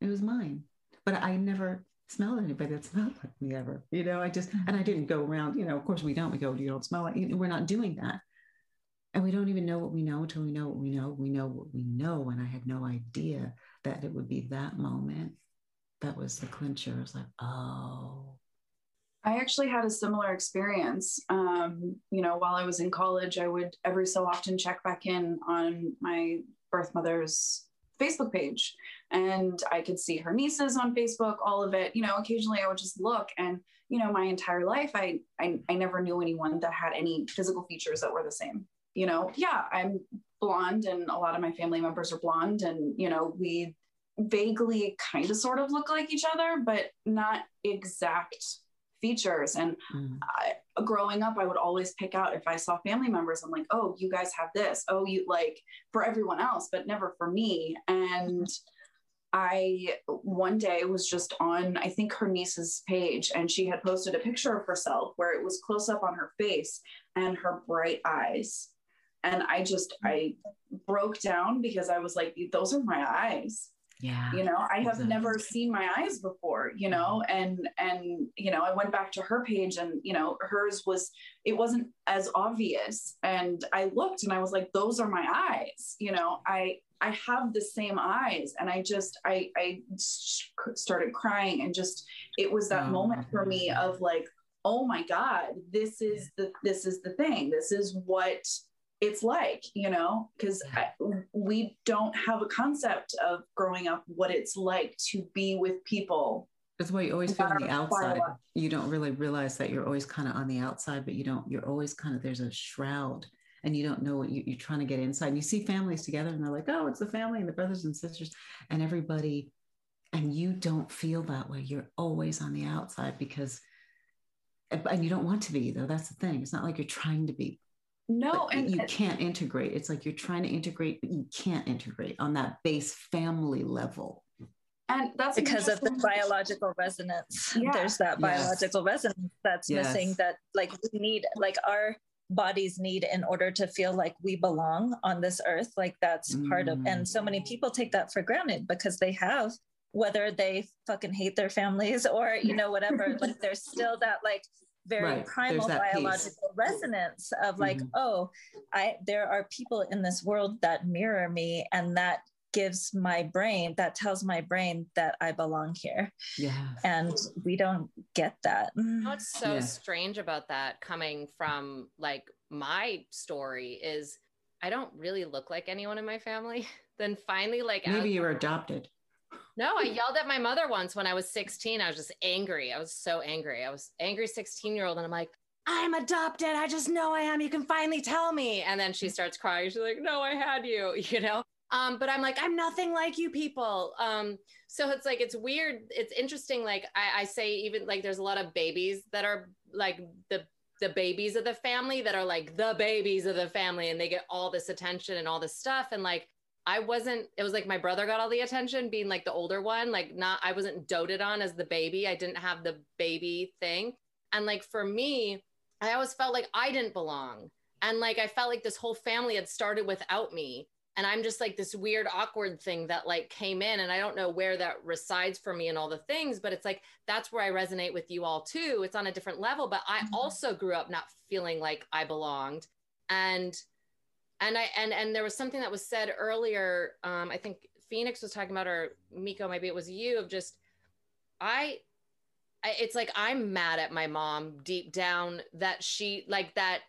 It was mine. But I never smelled anybody that smelled like me ever. You know, I just, and I didn't go around, you know, of course we don't. We go, you don't smell like, we're not doing that and we don't even know what we know until we know what we know. We know what we know. And I had no idea that it would be that moment that was the clincher. I was like, oh. I actually had a similar experience. Um, you know, while I was in college, I would every so often check back in on my birth mother's Facebook page and I could see her nieces on Facebook, all of it. You know, occasionally I would just look and, you know, my entire life, I, I, I never knew anyone that had any physical features that were the same you know, yeah, I'm blonde and a lot of my family members are blonde and, you know, we vaguely kind of sort of look like each other, but not exact features. And mm. I, growing up, I would always pick out if I saw family members, I'm like, oh, you guys have this. Oh, you like for everyone else, but never for me. And I one day was just on, I think her niece's page, and she had posted a picture of herself where it was close up on her face and her bright eyes and i just i broke down because i was like those are my eyes yeah you know i have exactly. never seen my eyes before you know mm-hmm. and and you know i went back to her page and you know hers was it wasn't as obvious and i looked and i was like those are my eyes you know i i have the same eyes and i just i i started crying and just it was that oh, moment for me of like oh my god this is the this is the thing this is what it's like, you know, because we don't have a concept of growing up what it's like to be with people. That's why you always feel on the outside. You don't really realize that you're always kind of on the outside, but you don't, you're always kind of, there's a shroud and you don't know what you, you're trying to get inside. And you see families together and they're like, oh, it's the family and the brothers and sisters and everybody. And you don't feel that way. You're always on the outside because, and you don't want to be though. That's the thing. It's not like you're trying to be no, and you can't integrate. It's like you're trying to integrate, but you can't integrate on that base family level. And that's because of the biological resonance. Yeah. There's that biological yes. resonance that's yes. missing that like we need, like our bodies need in order to feel like we belong on this earth. Like that's mm. part of, and so many people take that for granted because they have, whether they fucking hate their families or, you know, whatever, like there's still that like very right. primal biological piece. resonance of like mm-hmm. oh i there are people in this world that mirror me and that gives my brain that tells my brain that I belong here. Yeah. And we don't get that. What's so yeah. strange about that coming from like my story is I don't really look like anyone in my family. then finally, like maybe you were adopted. No, I yelled at my mother once when I was 16. I was just angry. I was so angry. I was angry 16 year old. And I'm like, I'm adopted. I just know I am. You can finally tell me. And then she starts crying. She's like, No, I had you, you know? Um, but I'm like, I'm nothing like you people. Um, so it's like, it's weird. It's interesting. Like I, I say, even like there's a lot of babies that are like the the babies of the family that are like the babies of the family and they get all this attention and all this stuff. And like I wasn't, it was like my brother got all the attention being like the older one. Like not I wasn't doted on as the baby. I didn't have the baby thing. And like for me, I always felt like I didn't belong. And like I felt like this whole family had started without me and i'm just like this weird awkward thing that like came in and i don't know where that resides for me and all the things but it's like that's where i resonate with you all too it's on a different level but i mm-hmm. also grew up not feeling like i belonged and and i and and there was something that was said earlier um i think phoenix was talking about or mikyo maybe it was you of just i it's like i'm mad at my mom deep down that she like that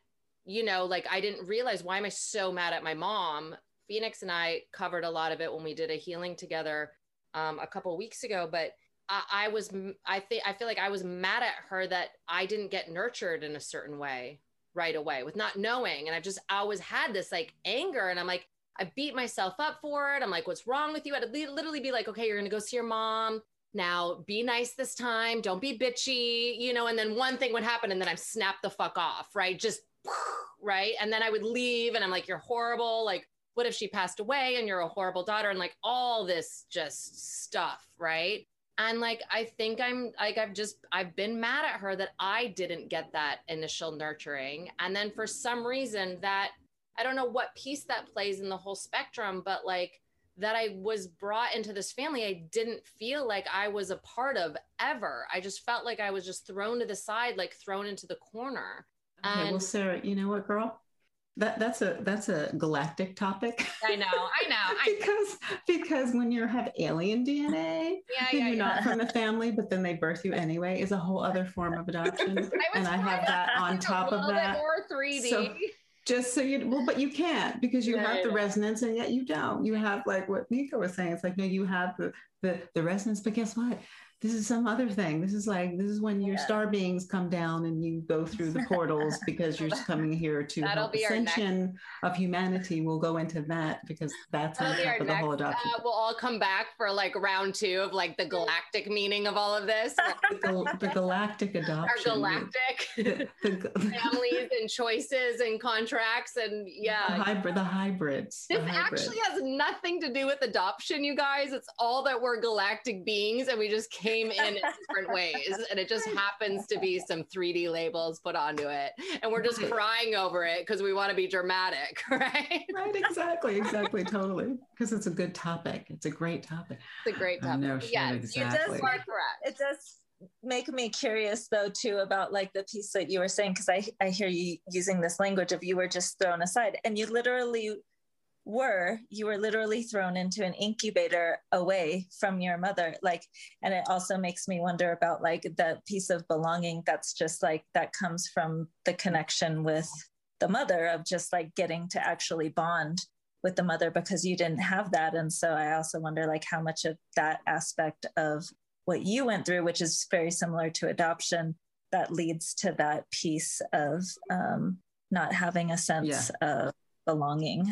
you know like i didn't realize why am i so mad at my mom Phoenix and I covered a lot of it when we did a healing together um, a couple weeks ago. But I, I was, I think, I feel like I was mad at her that I didn't get nurtured in a certain way right away with not knowing. And I've just always had this like anger. And I'm like, I beat myself up for it. I'm like, what's wrong with you? I'd literally be like, okay, you're going to go see your mom. Now be nice this time. Don't be bitchy, you know, and then one thing would happen and then I'm snap the fuck off, right? Just right. And then I would leave and I'm like, you're horrible. Like, what if she passed away and you're a horrible daughter and like all this just stuff right and like i think i'm like i've just i've been mad at her that i didn't get that initial nurturing. And then for some reason that i don't know what piece that plays in the whole spectrum but like that i was brought into this family i didn't feel like i was a part of ever. I just felt like i was just thrown to the side like thrown into the corner. Okay, and well sara you know what girl that that's a that's a galactic topic. I know, I know. I because because when you have alien DNA, yeah, yeah, you're yeah. not from the family, but then they birth you anyway, is a whole other form of adoption. I and I have that on top of that. More 3D. So, just so you well, but you can't because you have the resonance and yet you don't. You have like what Mikyo was saying. It's like no, you have the the the resonance, but guess what? This is some other thing. This is like this is when your yeah. star beings come down and you go through the portals because you're coming here to That'll help ascension of humanity. We'll go into that because that's on top of the whole adoption. Uh, we'll all come back for like round two of like the galactic meaning of all of this. the, the, galactic adoption. Our galactic the, the, families and choices and contracts and yeah. The hybrid, the hybrids. This actually has nothing to do with adoption, you guys. It's all that we're galactic beings and we just came came in in different ways. And it just happens to be some 3D labels put onto it. And we're just crying over it because we want to be dramatic, right? Right, exactly, exactly, totally. Because it's a good topic. It's a great topic. It's a great topic. No, yes, exactly. It does, make, it does make me curious though too about like the piece that you were saying because I, I hear you using this language of you were just thrown aside and you literally were you were literally thrown into an incubator away from your mother like and it also makes me wonder about like the piece of belonging that's just like that comes from the connection with the mother of just like getting to actually bond with the mother because you didn't have that and so i also wonder like how much of that aspect of what you went through which is very similar to adoption that leads to that piece of um, not having a sense yeah. of belonging.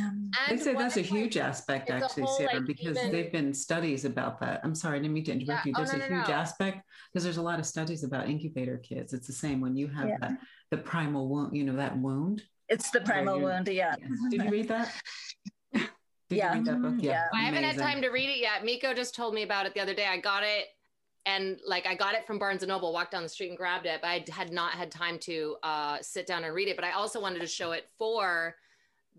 they say that's a huge aspect, actually, whole, Sara, like, because even... they've been studies about that. I'm sorry, I didn't mean to interrupt yeah. you. There's oh, no, a no, huge no. aspect because there's a lot of studies about incubator kids. It's the same when you have yeah. that, the primal wound, you know, that wound. It's the primal wound, yeah. Yes. Did you read that? Did yeah. You read that book? Yeah. yeah. I haven't had time to read it yet. Mikyo just told me about it the other day. I got it and like I got it from Barnes and Noble, walked down the street and grabbed it, but I had not had time to uh, sit down and read it. But I also wanted to show it for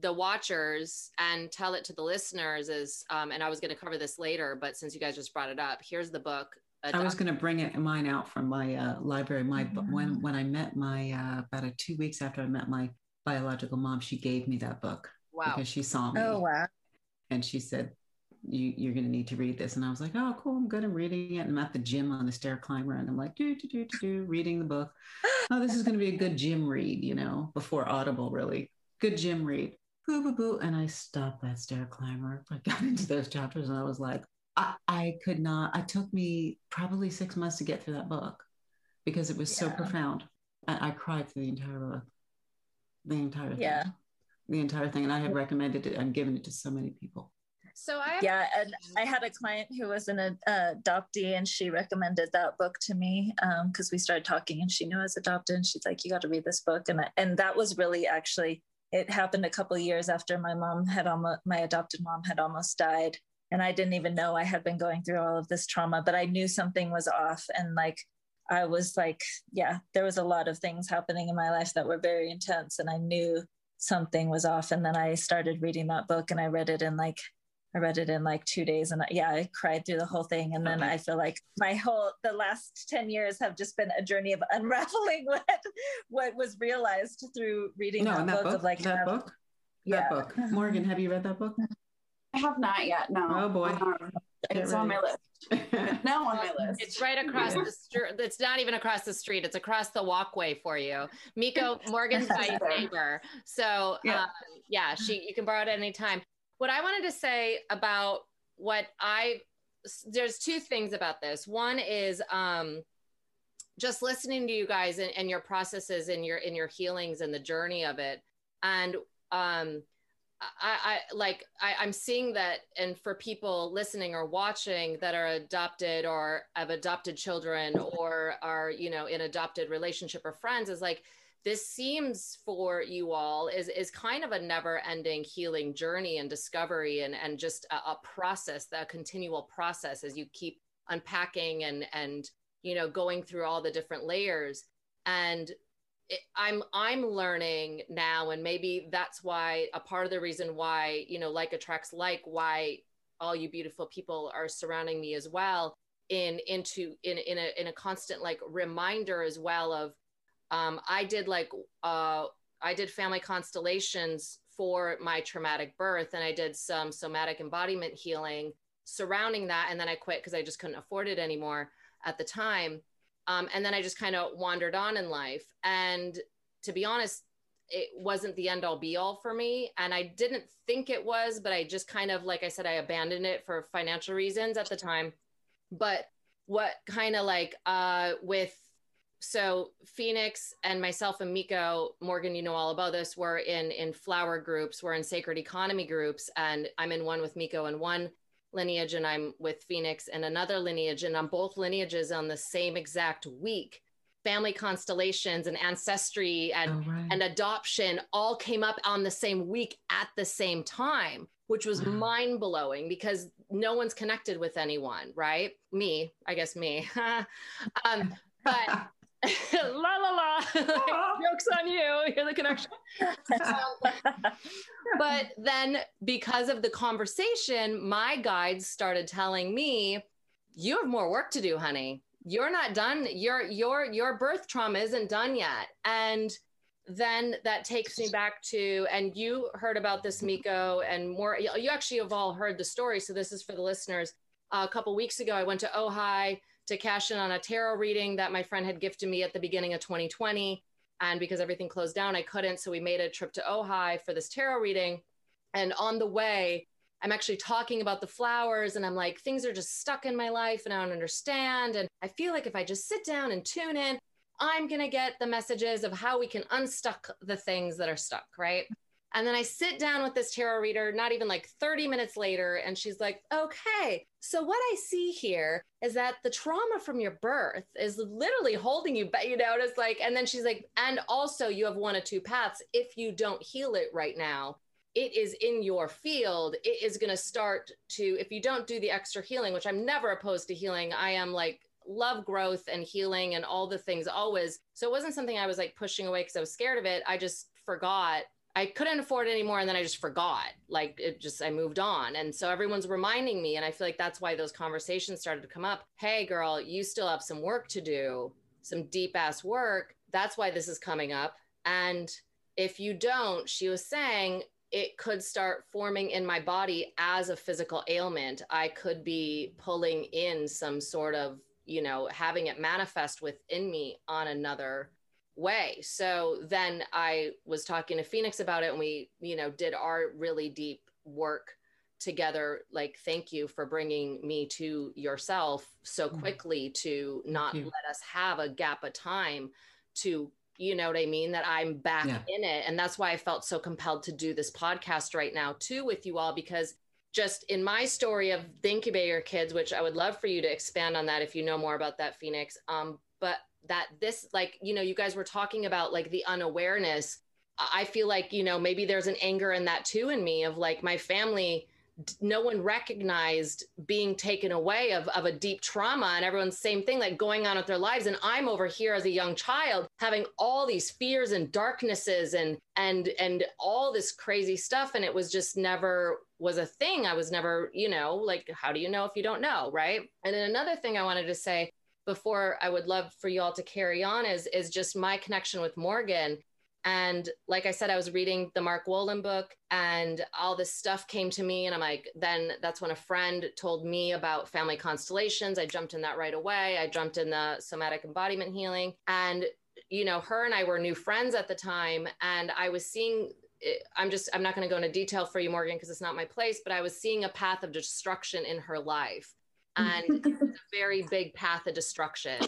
the watchers and tell it to the listeners is um, and i was going to cover this later but since you guys just brought it up here's the book I was going to bring it mine out from my uh, library. My mm-hmm. when when I met my uh, about a two weeks after I met my biological mom, she gave me that book wow. because she saw me. Oh wow! And she said, you, you're going to need to read this. And I was like, oh, cool. I'm good. I'm reading it. And I'm at the gym on the stair climber and I'm like, do, do, do, do, do, reading the book. Oh, this is going to be a good gym read, you know, before Audible, really. Good gym read. Boo, boo, boo. And I stopped that stair climber. I got into those chapters and I was like, I, I could not, it took me probably six months to get through that book because it was yeah. so profound. I, I cried through the entire book, the entire thing. Yeah. The entire thing. And I had recommended it and given it to so many people. So I yeah, and I had a client who was an uh, adoptee, and she recommended that book to me because um, we started talking, and she knew I was adopted, and she's like, "You got to read this book," and I, and that was really actually it happened a couple years after my mom had almost my adopted mom had almost died, and I didn't even know I had been going through all of this trauma, but I knew something was off, and like I was like, yeah, there was a lot of things happening in my life that were very intense, and I knew something was off, and then I started reading that book, and I read it in like I read it in like two days and yeah, I cried through the whole thing. And then I feel like my whole, the last 10 years have just been a journey of unraveling what, what was realized through reading no, that, that book, book, of like, that book, that yeah. book. Morgan, have you read that book? I have not yet. No. Oh boy. Um, it's on my list. no on my list. It's right across yeah. the street. It's not even across the street. It's across the walkway for you. Mikyo Morgan's my neighbor. So yeah. Uh, yeah, she you can borrow it at any time what I wanted to say about what I there's two things about this. One is um, just listening to you guys and, and, your processes and your in your healings and the journey of it. And um, I, I like I, I'm seeing that, and for people listening or watching that are adopted or have adopted children or are you know in adopted relationship or friends, is like this seems for you all is is kind of a never ending healing journey and discovery and and just a, a process a continual process as you keep unpacking and and you know going through all the different layers. And i'm i'm learning now and maybe that's why a part of the reason why you know like attracts like why all you beautiful people are surrounding me as well in into in in a in a constant like reminder as well of um, I did like uh, I did family constellations for my traumatic birth, and I did some somatic embodiment healing surrounding that, and then I quit because I just couldn't afford it anymore at the time. Um, and then I just kind of wandered on in life, and to be honest, it wasn't the end all be all for me, and I didn't think it was, but I just kind of like I said, I abandoned it for financial reasons at the time. But what kind of like uh, with so Phoenix and myself and Mikyo, Morgan, you know all about this. We're in in flower groups. We're in sacred economy groups, and I'm in one with Mikyo in one lineage, and I'm with Phoenix in another lineage, and on both lineages on the same exact week. Family constellations and ancestry and oh, right. and adoption all came up on the same week at the same time, which was wow. mind blowing because no one's connected with anyone, right? Me, I guess me. um, but la la la. Jokes on you. You're the connection. But then because of the conversation my guides started telling me you have more work to do honey. You're not done. Your your your birth trauma isn't done yet. And then that takes me back to and you heard about this mikyo and more you actually have all heard the story. So this is for the listeners. Uh, a couple weeks ago i went to ojai to cash in on a tarot reading that my friend had gifted me at the beginning of 2020. And because everything closed down, I couldn't. So we made a trip to Ojai for this tarot reading. And on the way, I'm actually talking about the flowers and I'm like, things are just stuck in my life and I don't understand. And I feel like if I just sit down and tune in, I'm going to get the messages of how we can unstuck the things that are stuck, right? And then I sit down with this tarot reader, not even like 30 minutes later, and she's like, okay, so what I see here is that the trauma from your birth is literally holding you back. You know, it's like, and then she's like, and also you have one of two paths. If you don't heal it right now, it is in your field. It is going to start to, if you don't do the extra healing, which I'm never opposed to healing, I am like, love growth and healing and all the things always. So it wasn't something I was like pushing away because I was scared of it. I just forgot I couldn't afford it anymore. And then I just forgot. Like it just, I moved on. And so everyone's reminding me. And I feel like that's why those conversations started to come up. Hey, girl, you still have some work to do, some deep ass work. That's why this is coming up. And if you don't, she was saying, it could start forming in my body as a physical ailment. I could be pulling in some sort of, you know, having it manifest within me on another way. So then I was talking to Phoenix about it and we, you know, did our really deep work together like thank you for bringing me to yourself so mm. quickly to not let us have a gap of time to you know what I mean? That I'm back yeah. in it. And that's why I felt so compelled to do this podcast right now, too, with you all, because just in my story of the incubator kids, which I would love for you to expand on that if you know more about that, Phoenix. Um, but that this, like, you know, you guys were talking about like the unawareness. I feel like, you know, maybe there's an anger in that too in me of like my family no one recognized being taken away of, of a deep trauma and everyone's same thing like going on with their lives. And i'm over here as a young child having all these fears and darknesses and and and all this crazy stuff. And it was just never was a thing. I was never you know like how do you know if you don't know right? And then another thing i wanted to say before i would love for you all to carry on is is just my connection with morgan and like I said, I was reading the Mark Wolynn book and all this stuff came to me. And I'm like, then that's when a friend told me about family constellations. I jumped in that right away. I jumped in the somatic embodiment healing. And, you know, her and I were new friends at the time. And I was seeing, eh, I'm just, I'm not going to go into detail for you, Morgan, because it's not my place, but I was seeing a path of destruction in her life. And it's a very big path of destruction.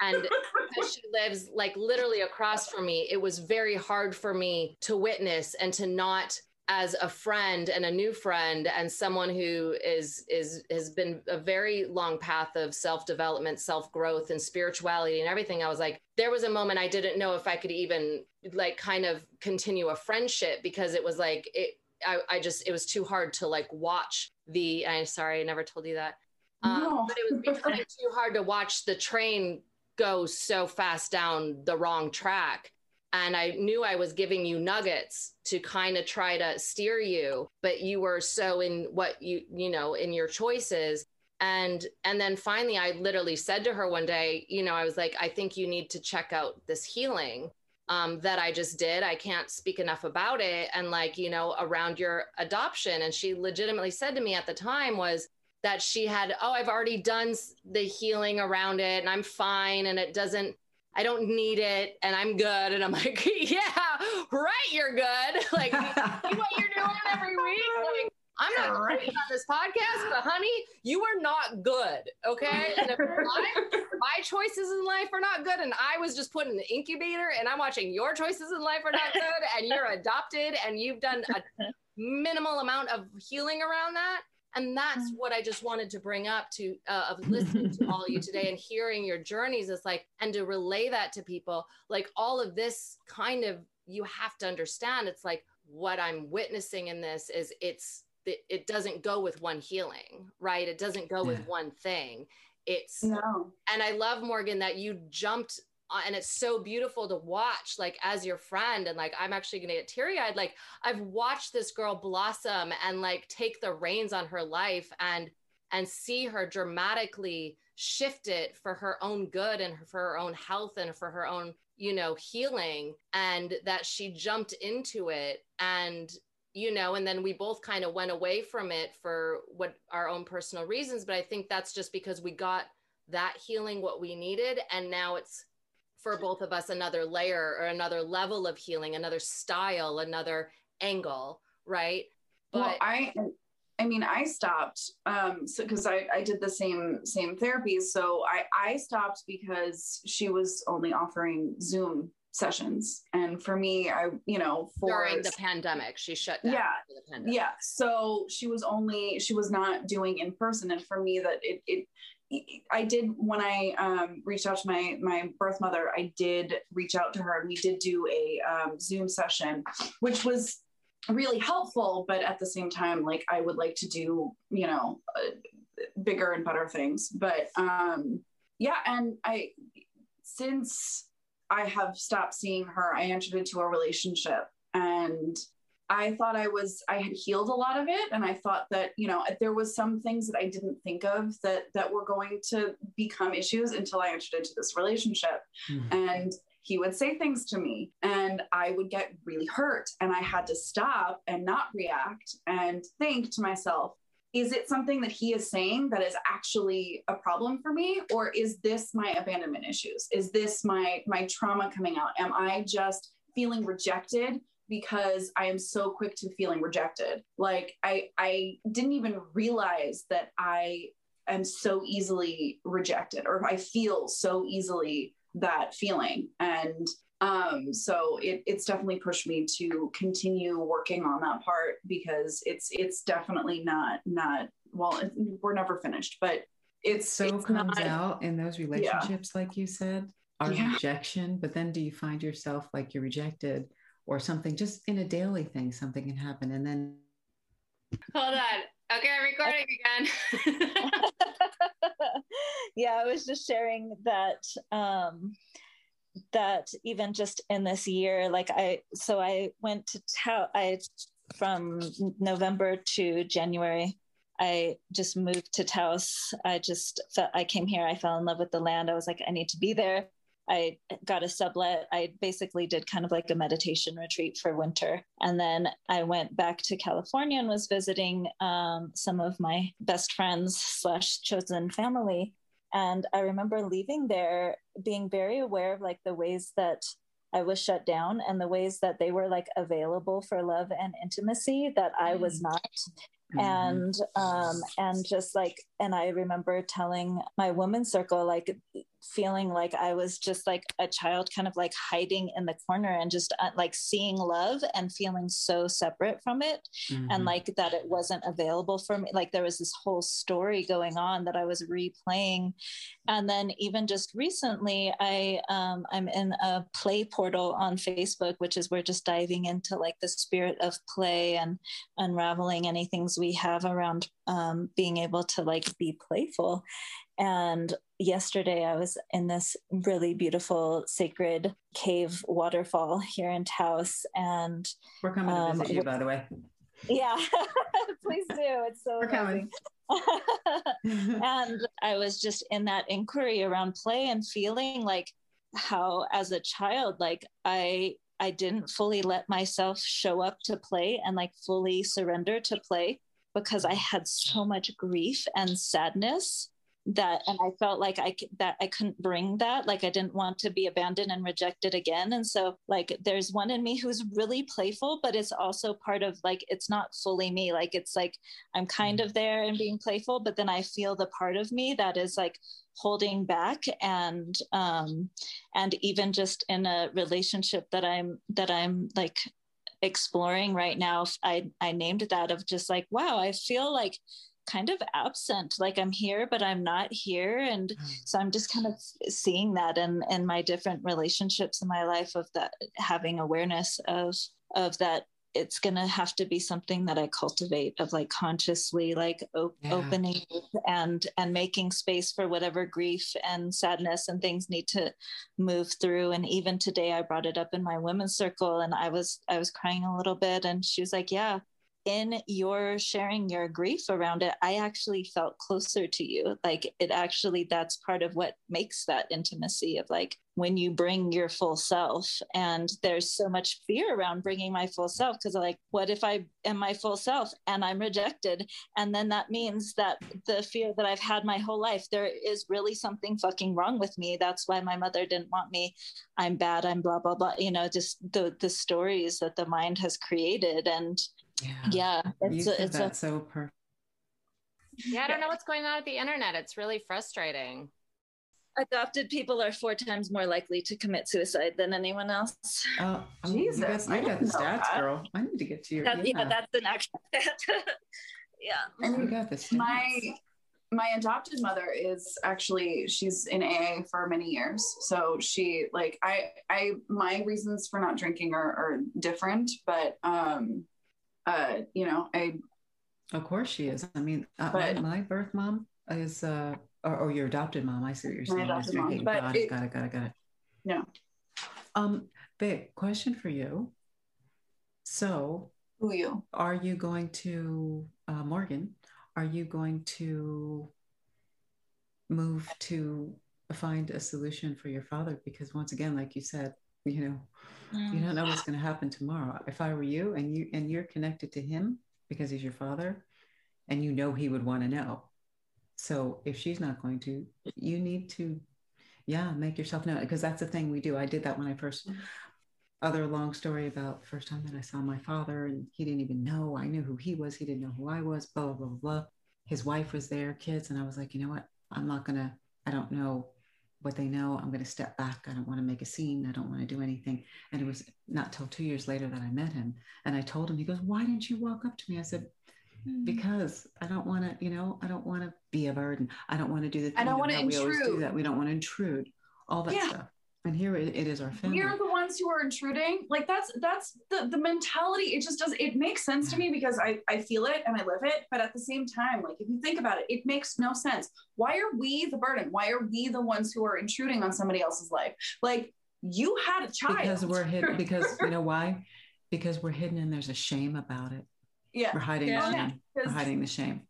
And because she lives like literally across from me it was very hard for me to witness and to not as a friend and a new friend and someone who is is has been a very long path of self-development self-growth and spirituality and everything i was like there was a moment i didn't know if i could even like kind of continue a friendship because it was like it i, I just it was too hard to like watch the i'm sorry i never told you that um, no. but it was becoming too hard to watch the train go so fast down the wrong track and I knew I was giving you nuggets to kind of try to steer you, but you were so in what you you know in your choices. And and then finally, I literally said to her one day, you know, I was like, I think you need to check out this healing um, that I just did. I can't speak enough about it, and like you know, around your adoption. And she legitimately said to me at the time was, that she had, oh, I've already done the healing around it and I'm fine and it doesn't, I don't need it and I'm good. And I'm like, yeah, right, you're good. Like, what you're doing every week. Like, I'm not right. on this podcast, but honey, you are not good. Okay. And if my choices in life are not good, and I was just put in the incubator and I'm watching your choices in life are not good, and you're adopted and you've done a minimal amount of healing around that, and that's mm. what i just wanted to bring up to uh, of listening to all of you today and hearing your journeys is like and to relay that to people like all of this kind of you have to understand it's like what i'm witnessing in this is it's it, it doesn't go with one healing right it doesn't go yeah. with one thing it's no and i love morgan that you jumped Uh, and it's so beautiful to watch like as your friend and like i'm actually gonna get teary-eyed like i've watched this girl blossom and like take the reins on her life and and see her dramatically shift it for her own good and for her own health and for her own you know healing and that she jumped into it and you know and then we both kind of went away from it for what our own personal reasons but i think that's just because we got that healing what we needed and now it's for both of us another layer or another level of healing, another style, another angle, right? But well, I I mean, I stopped um so because I, I did the same same therapy. So I I stopped because she was only offering Zoom sessions. And for me, I, you know, for during the pandemic, she shut down. Yeah. Yeah. So she was only, she was not doing in person. And for me that it, it, I did when I um, reached out to my my birth mother. I did reach out to her, and we did do a um, Zoom session, which was really helpful. But at the same time, like I would like to do, you know, uh, bigger and better things. But um, yeah, and I since I have stopped seeing her, I entered into a relationship, and I thought I was I had healed a lot of it and I thought that you know there was some things that I didn't think of that that were going to become issues until I entered into this relationship mm-hmm. and he would say things to me and I would get really hurt. And I had to stop and not react and think to myself, is it something that he is saying that is actually a problem for me or is this my abandonment issues is this my my trauma coming out am i just feeling rejected because i am so quick to feeling rejected like i i didn't even realize that i am so easily rejected or i feel so easily that feeling and um, so it, it's definitely pushed me to continue working on that part because it's it's definitely not not well we're never finished but it's so it's comes not, out in those relationships yeah. like you said our yeah. rejection but then do you find yourself like you're rejected or something just in a daily thing something can happen and then hold on. Okay i'm recording again. Yeah i was just sharing that um that even just in this year like i so i went to town i from november to january i just moved to taos. I just felt i came here i fell in love with the land. I was like i need to be there i got a sublet i basically did kind of like a meditation retreat for winter and then i went back to california and was visiting um, some of my best friends slash chosen family and I remember leaving there being very aware of like the ways that I was shut down and the ways that they were like available for love and intimacy that I was mm. not. Mm-hmm. And um and just like and I remember telling my women's circle like feeling like I was just like a child, kind of like hiding in the corner and just uh, like seeing love and feeling so separate from it. Mm-hmm. And like that it wasn't available for me. Like there was this whole story going on that I was replaying. And then even just recently, I, um, I'm in a play portal on Facebook, which is we're just diving into like the spirit of play and unraveling any things we have around um, being able to like be playful. And yesterday I was in this really beautiful sacred cave waterfall here in Taos. And we're coming to visit um, you, by the way. Yeah, please do. It's so we're amazing. and I was just in that inquiry around play and feeling like how, as a child, like I I didn't fully let myself show up to play and like fully surrender to play because I had so much grief and sadness that and i felt like i that i couldn't bring that like i didn't want to be abandoned and rejected again and so like there's one in me who's really playful but it's also part of like it's not fully me like it's like i'm kind mm. of there and being playful but then i feel the part of me that is like holding back and um and even just in a relationship that i'm that i'm like exploring right now i i named that of just like wow i feel like kind of absent like i'm here but i'm not here and mm. so i'm just kind of seeing that in in my different relationships in my life of that having awareness of of that it's going to have to be something that i cultivate of like consciously like op- yeah. opening and and making space for whatever grief and sadness and things need to move through and even today i brought it up in my women's circle and i was i was crying a little bit and she was like yeah in your sharing your grief around it, I actually felt closer to you. Like it actually, that's part of what makes that intimacy of like when you bring your full self. And there's so much fear around bringing my full self because, like, what if I am my full self and I'm rejected? And then that means that the fear that I've had my whole life, there is really something fucking wrong with me. That's why my mother didn't want me. I'm bad. I'm blah, blah, blah. You know, just the, the stories that the mind has created. And yeah, yeah it's, you a, it's a, so perfect. Yeah, I don't know what's going on with the internet. It's really frustrating. Adopted people are four times more likely to commit suicide than anyone else. Oh, Jesus! You got, you got the stats, that. girl. I need to get to your. That, yeah. yeah, that's an actual. stat. yeah, and you got this. My my adopted mother is actually she's in AA for many years. So she like I I my reasons for not drinking are, are different, but um uh, you know, I. Of course she is. I mean, uh, but, my, my, birth mom is, uh, or, or, your adopted mom. I see what you're saying. Adopted mom, but got it, got it, got it, got it. No. Um, Vic, question for you. So, who you? Are you going to uh, Morgan? Are you going to move to find a solution for your father because once again, like you said, you know, mm. you don't know what's going to happen tomorrow. If I were you and you and you're connected to him because he's your father, and you know he would want to know. So if she's not going to, you need to, yeah, make yourself known because that's the thing we do. I did that when I first. Other long story about first time that I saw my father and he didn't even know I knew who he was. He didn't know who I was. Blah blah blah blah. His wife was there, kids, and I was like, you know what? I'm not gonna. I don't know what they know. I'm going to step back. I don't want to make a scene. I don't want to do anything. And it was not till two years later that I met him. And I told him, he goes, Why didn't you walk up to me? I said, mm. Because I don't want to, you know, I don't want to be a burden. I don't want to do the thing I don't want to intrude. We always do that. We don't want to intrude. All that yeah. stuff and here it, it is our family we're the ones who are intruding like that's that's the the mentality it just does it makes sense to me mm-hmm. because i i feel it and i live it but at the same time like if you think about it it makes no sense. Why are we the burden? Why are we the ones who are intruding on somebody else's life? Like you had a child. Because we're hidden because you know why? Because we're hidden and there's a shame about it. Yeah. We're hiding yeah. the shame. We're hiding the shame.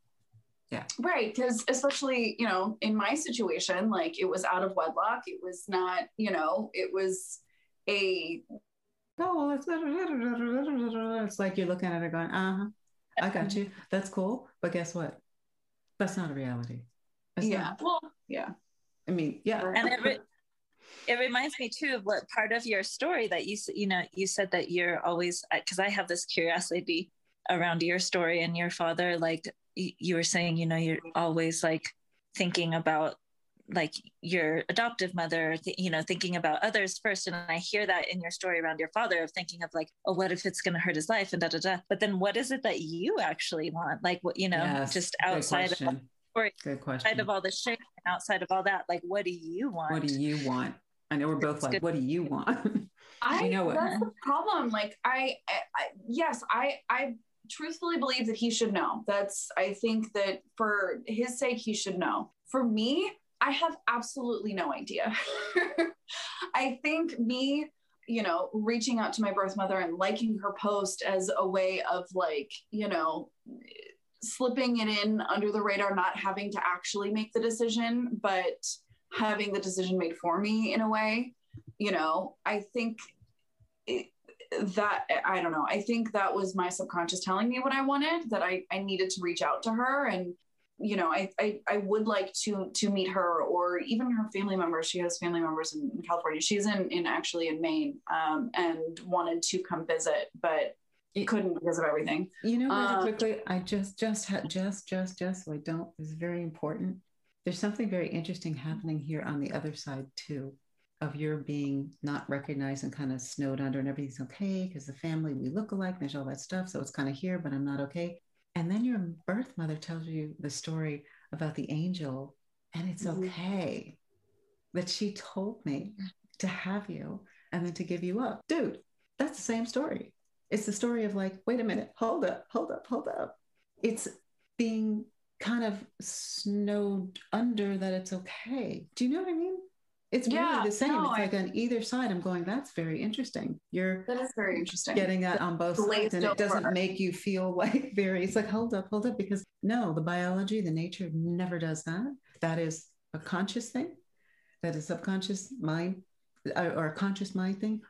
Yeah. Right. Because especially, you know, in my situation, like it was out of wedlock. It was not, you know, it was a. Oh, it's, it's like you're looking at it going, uh huh, I got you. That's cool. But guess what? That's not a reality. That's yeah. Not, well, yeah. I mean, yeah. And it, re- it reminds me too of what part of your story that you, you know, you said that you're always, because I have this curiosity around your story and your father, like you were saying, you know, you're always like thinking about like your adoptive mother, th- you know, thinking about others first. And I hear that in your story around your father of thinking of like, oh, what if it's going to hurt his life and da da da. But then what is it that you actually want? Like, what, you know, yes, just outside of or good question. outside of all the shame, outside of all that, like, what do you want? What do you want? I know we're both like, good. what do you want? I know it. That's the problem. Like, I, I, I yes, I, I truthfully believe that he should know. That's, I think that for his sake, he should know. For me, I have absolutely no idea. I think me, you know, reaching out to my birth mother and liking her post as a way of like, you know, slipping it in under the radar, not having to actually make the decision, but having the decision made for me in a way, you know, I think it, that I don't know. I think that was my subconscious telling me what I wanted, that I, I needed to reach out to her. And, you know, I, I, I would like to, to meet her or even her family members. She has family members in, in California. She's in, in actually in Maine um, and wanted to come visit, but it, couldn't because of everything. You know, really um, quickly, I just, just, had, just, just, just, so I don't, is very important. There's something very interesting happening here on the other side too of your being not recognized and kind of snowed under and everything's okay because the family we look alike there's all that stuff so it's kind of here but i'm not okay and then your birth mother tells you the story about the angel and it's mm-hmm. okay that she told me to have you and then to give you up. Dude that's the same story. It's the story of like wait a minute hold up hold up hold up. It's being kind of snowed under that it's okay. Do you know what i mean it's yeah, really the same. No, it's like on either side. I'm going, that's very interesting. You're that is very interesting. Getting that on both sides. And it doesn't make you feel like very, it's like, hold up, hold up, because no, the biology, the nature never does that. That is a conscious thing. That is subconscious mind or a conscious mind thing.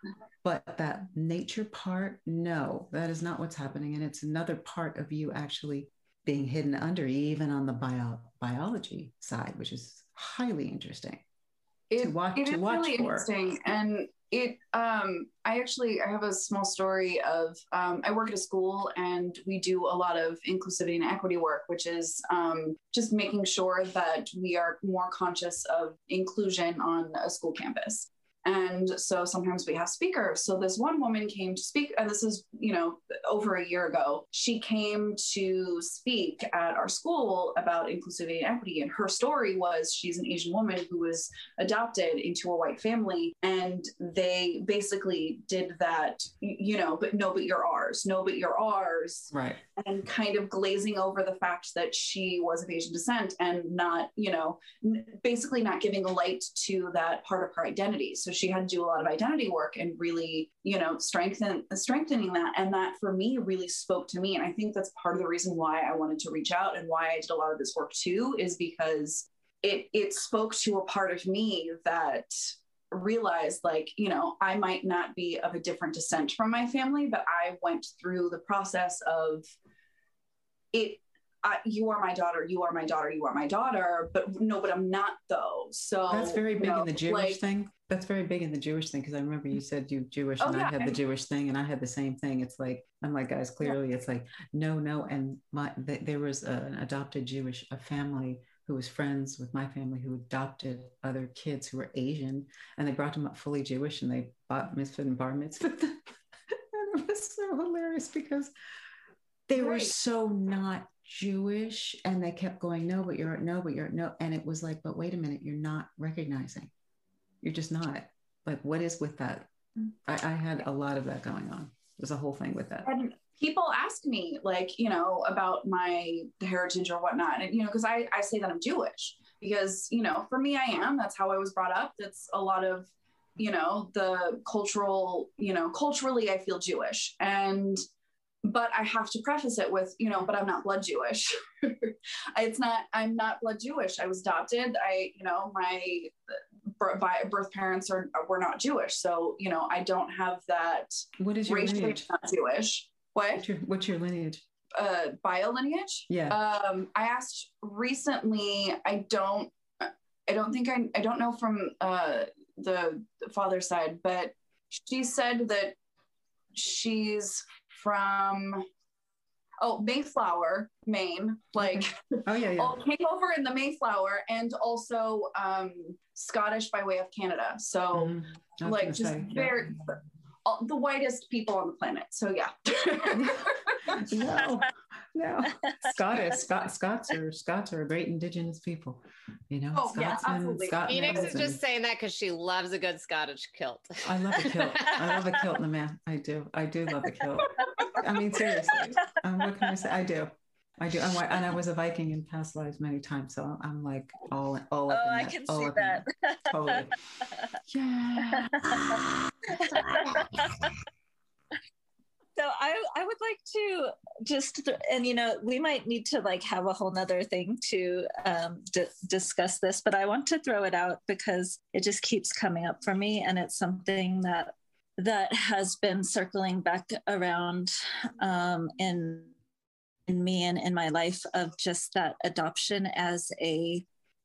But that nature part, no, that is not what's happening. And it's another part of you actually being hidden under, even on the bio- biology side, which is highly interesting it, to watch it to watch really for. interesting and it um i actually i have a small story of um, i work at a school and we do a lot of inclusivity and equity work which is um, just making sure that we are more conscious of inclusion on a school campus and so sometimes we have speakers. So this one woman came to speak, and this is, you know, over a year ago. She came to speak at our school about inclusivity and equity. And her story was she's an Asian woman who was adopted into a white family. And they basically did that, you know, but no, but you're ours. No, but you're ours. Right. And kind of glazing over the fact that she was of Asian descent and not, you know, basically not giving light to that part of her identity. So she had to do a lot of identity work and really you know strengthen strengthening that and that for me really spoke to me and i think that's part of the reason why i wanted to reach out and why i did a lot of this work too is because it it spoke to a part of me that realized like you know i might not be of a different descent from my family but i went through the process of it I, you are my daughter you are my daughter you are my daughter but no but i'm not though. So that's very big you know, in the jewish like, thing. That's very big in the jewish thing because i remember you said you jewish Oh, and yeah. i had the jewish thing and i had the same thing. It's like i'm like guys clearly it's like no no and my th- there was an adopted jewish a family who was friends with my family who adopted other kids who were asian and they brought them up fully jewish and they bat mitzvah and bar mitzvah and it was so hilarious because they were so not Jewish and they kept going, no, but you're no, but you're no. And it was like, but wait a minute, you're not recognizing. You're just not. Like, what is with that? I, I had a lot of that going on. There's a whole thing with that. and people ask me like you know about my heritage or whatnot and you know because I, I say that i'm jewish because you know for me i am that's how i was brought up that's a lot of you know the cultural you know culturally i feel jewish and but i have to preface it with you know but i'm not blood jewish. It's not i'm not blood jewish. I was adopted. I you know my by birth parents are were not jewish. So you know i don't have that What is your lineage? not jewish. What? What's your, what's your lineage? uh bio lineage? Yeah. um i asked recently i don't i don't think i i don't know from uh the father side but she said that she's from oh mayflower maine like oh yeah, yeah. came over in the mayflower and also um scottish by way of canada so Mhm. Like just say, yeah. very all, the whitest people on the planet so yeah no, no. Scottish, Scot, Scots are Scots are a great indigenous people. You know, Oh, yeah, Scotsmen, absolutely. Scotmans Phoenix is and- just saying that because she loves a good Scottish kilt. I love a kilt. I love a kilt in a man. I do. I do love a kilt. I mean, seriously. Um, what can I say? I do. I do. I'm, and I was a Viking in past lives many times, so I'm like all all Oh, up in I that. can all see up that. Totally. Yeah. So I, I would like to just and you know we might need to like have a whole nother thing to um, d- discuss this but i want to throw it out because it just keeps coming up for me and it's something that that has been circling back around um, in in me and in my life of just that adoption as a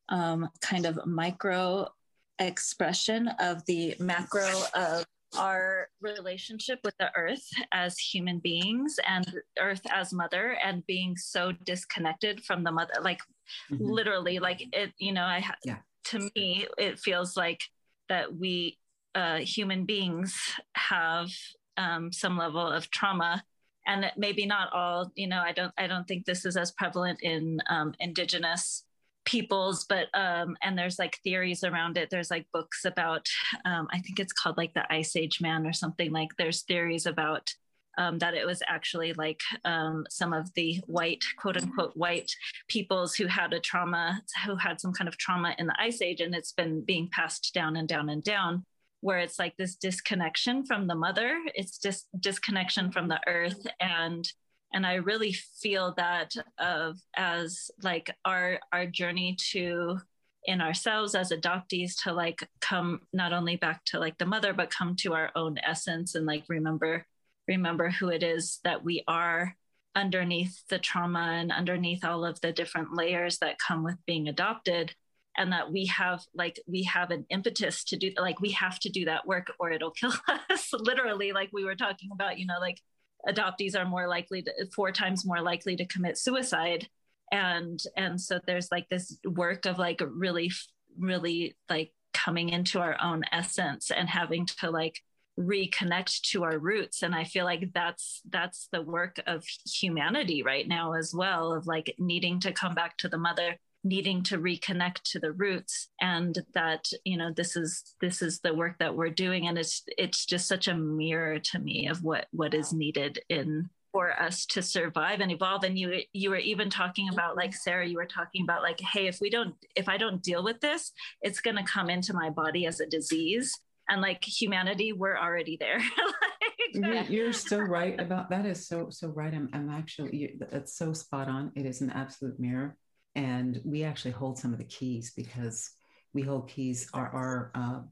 um, kind of micro expression of the macro of our relationship with the earth as human beings and earth as mother and being so disconnected from the mother like Mhm. literally like it you know i Yeah. to me it feels like that we uh, human beings have um, some level of trauma and maybe not all you know i don't i don't think this is as prevalent in um, indigenous peoples but um and there's like theories around it. There's like books about um i think it's called like the ice age man or something. Like there's theories about um, that it was actually like um, some of the white quote unquote white peoples who had a trauma who had some kind of trauma in the ice age and it's been being passed down and down and down where it's like this disconnection from the mother. It's just disconnection from the earth and and i really feel that of as like our our journey to in ourselves as adoptees to like come not only back to like the mother but come to our own essence and like remember remember who it is that we are underneath the trauma and underneath all of the different layers that come with being adopted. And that we have like we have an impetus to do like we have to do that work or it'll kill us. Literally like we were talking about you know like adoptees are more likely to four times more likely to commit suicide. And and so there's like this work of like really really like coming into our own essence and having to like reconnect to our roots. And i feel like that's that's the work of humanity right now as well of like needing to come back to the mother needing to reconnect to the roots and that you know this is this is the work that we're doing. And it's it's just such a mirror to me of what what is needed in for us to survive and evolve. And you you were even talking about like sara you were talking about like hey if we don't if i don't deal with this it's going to come into my body as a disease. And like humanity we're already there. You're, uh, you're so right about that is so so right. I'm, I'm actually that's so spot on. It is an absolute mirror and we actually hold some of the keys because we hold keys are our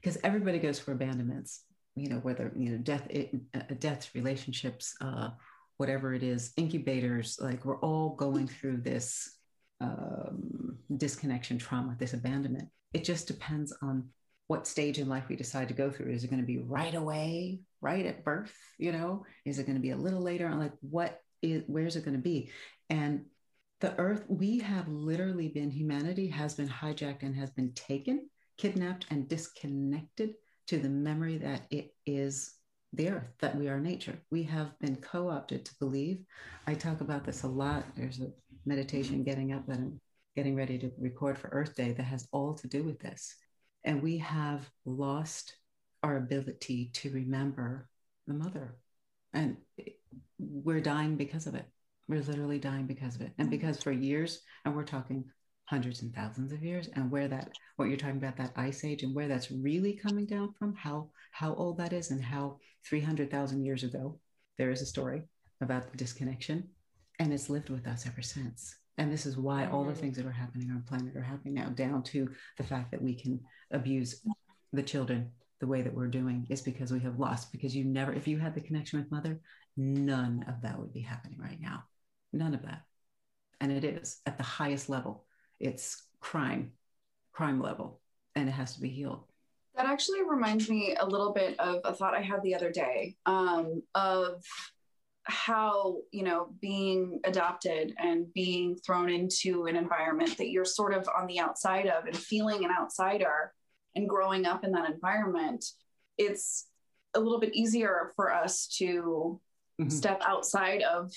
because uh, everybody goes for abandonments you know whether you know death it, uh, deaths relationships uh, whatever it is incubators like we're all going through this um, disconnection trauma this abandonment. It just depends on what stage in life we decide to go through. Is it going to be right away right at birth you know? Is it going to be a little later? On like what is where's it going to be? And the earth we have literally been humanity has been hijacked and has been taken kidnapped and disconnected to the memory that it is the earth that we are nature. We have been co-opted to believe. I talk about this a lot. There's a meditation getting up and getting ready to record for earth day that has all to do with this. And we have lost our ability to remember the mother. And we're dying because of it we're literally dying because of it. And mm. because for years, and we're talking hundreds and thousands of years, and where that, what you're talking about, that ice age, and where that's really coming down from, how how old that is, and how 300,000 years ago, there is a story about the disconnection, and it's lived with us ever since. And this is why all the mm. things that are happening on planet are happening now, down to the fact that we can abuse the children the way that we're doing is because we have lost because you never if you had the connection with mother none of that would be happening right now None of that. And it is at the highest level. It's crime, crime level, and it has to be healed. That actually reminds me a little bit of a thought I had the other day um, of how, you know, being adopted and being thrown into an environment that you're sort of on the outside of and feeling an outsider and growing up in that environment, it's a little bit easier for us to mm-hmm. step outside of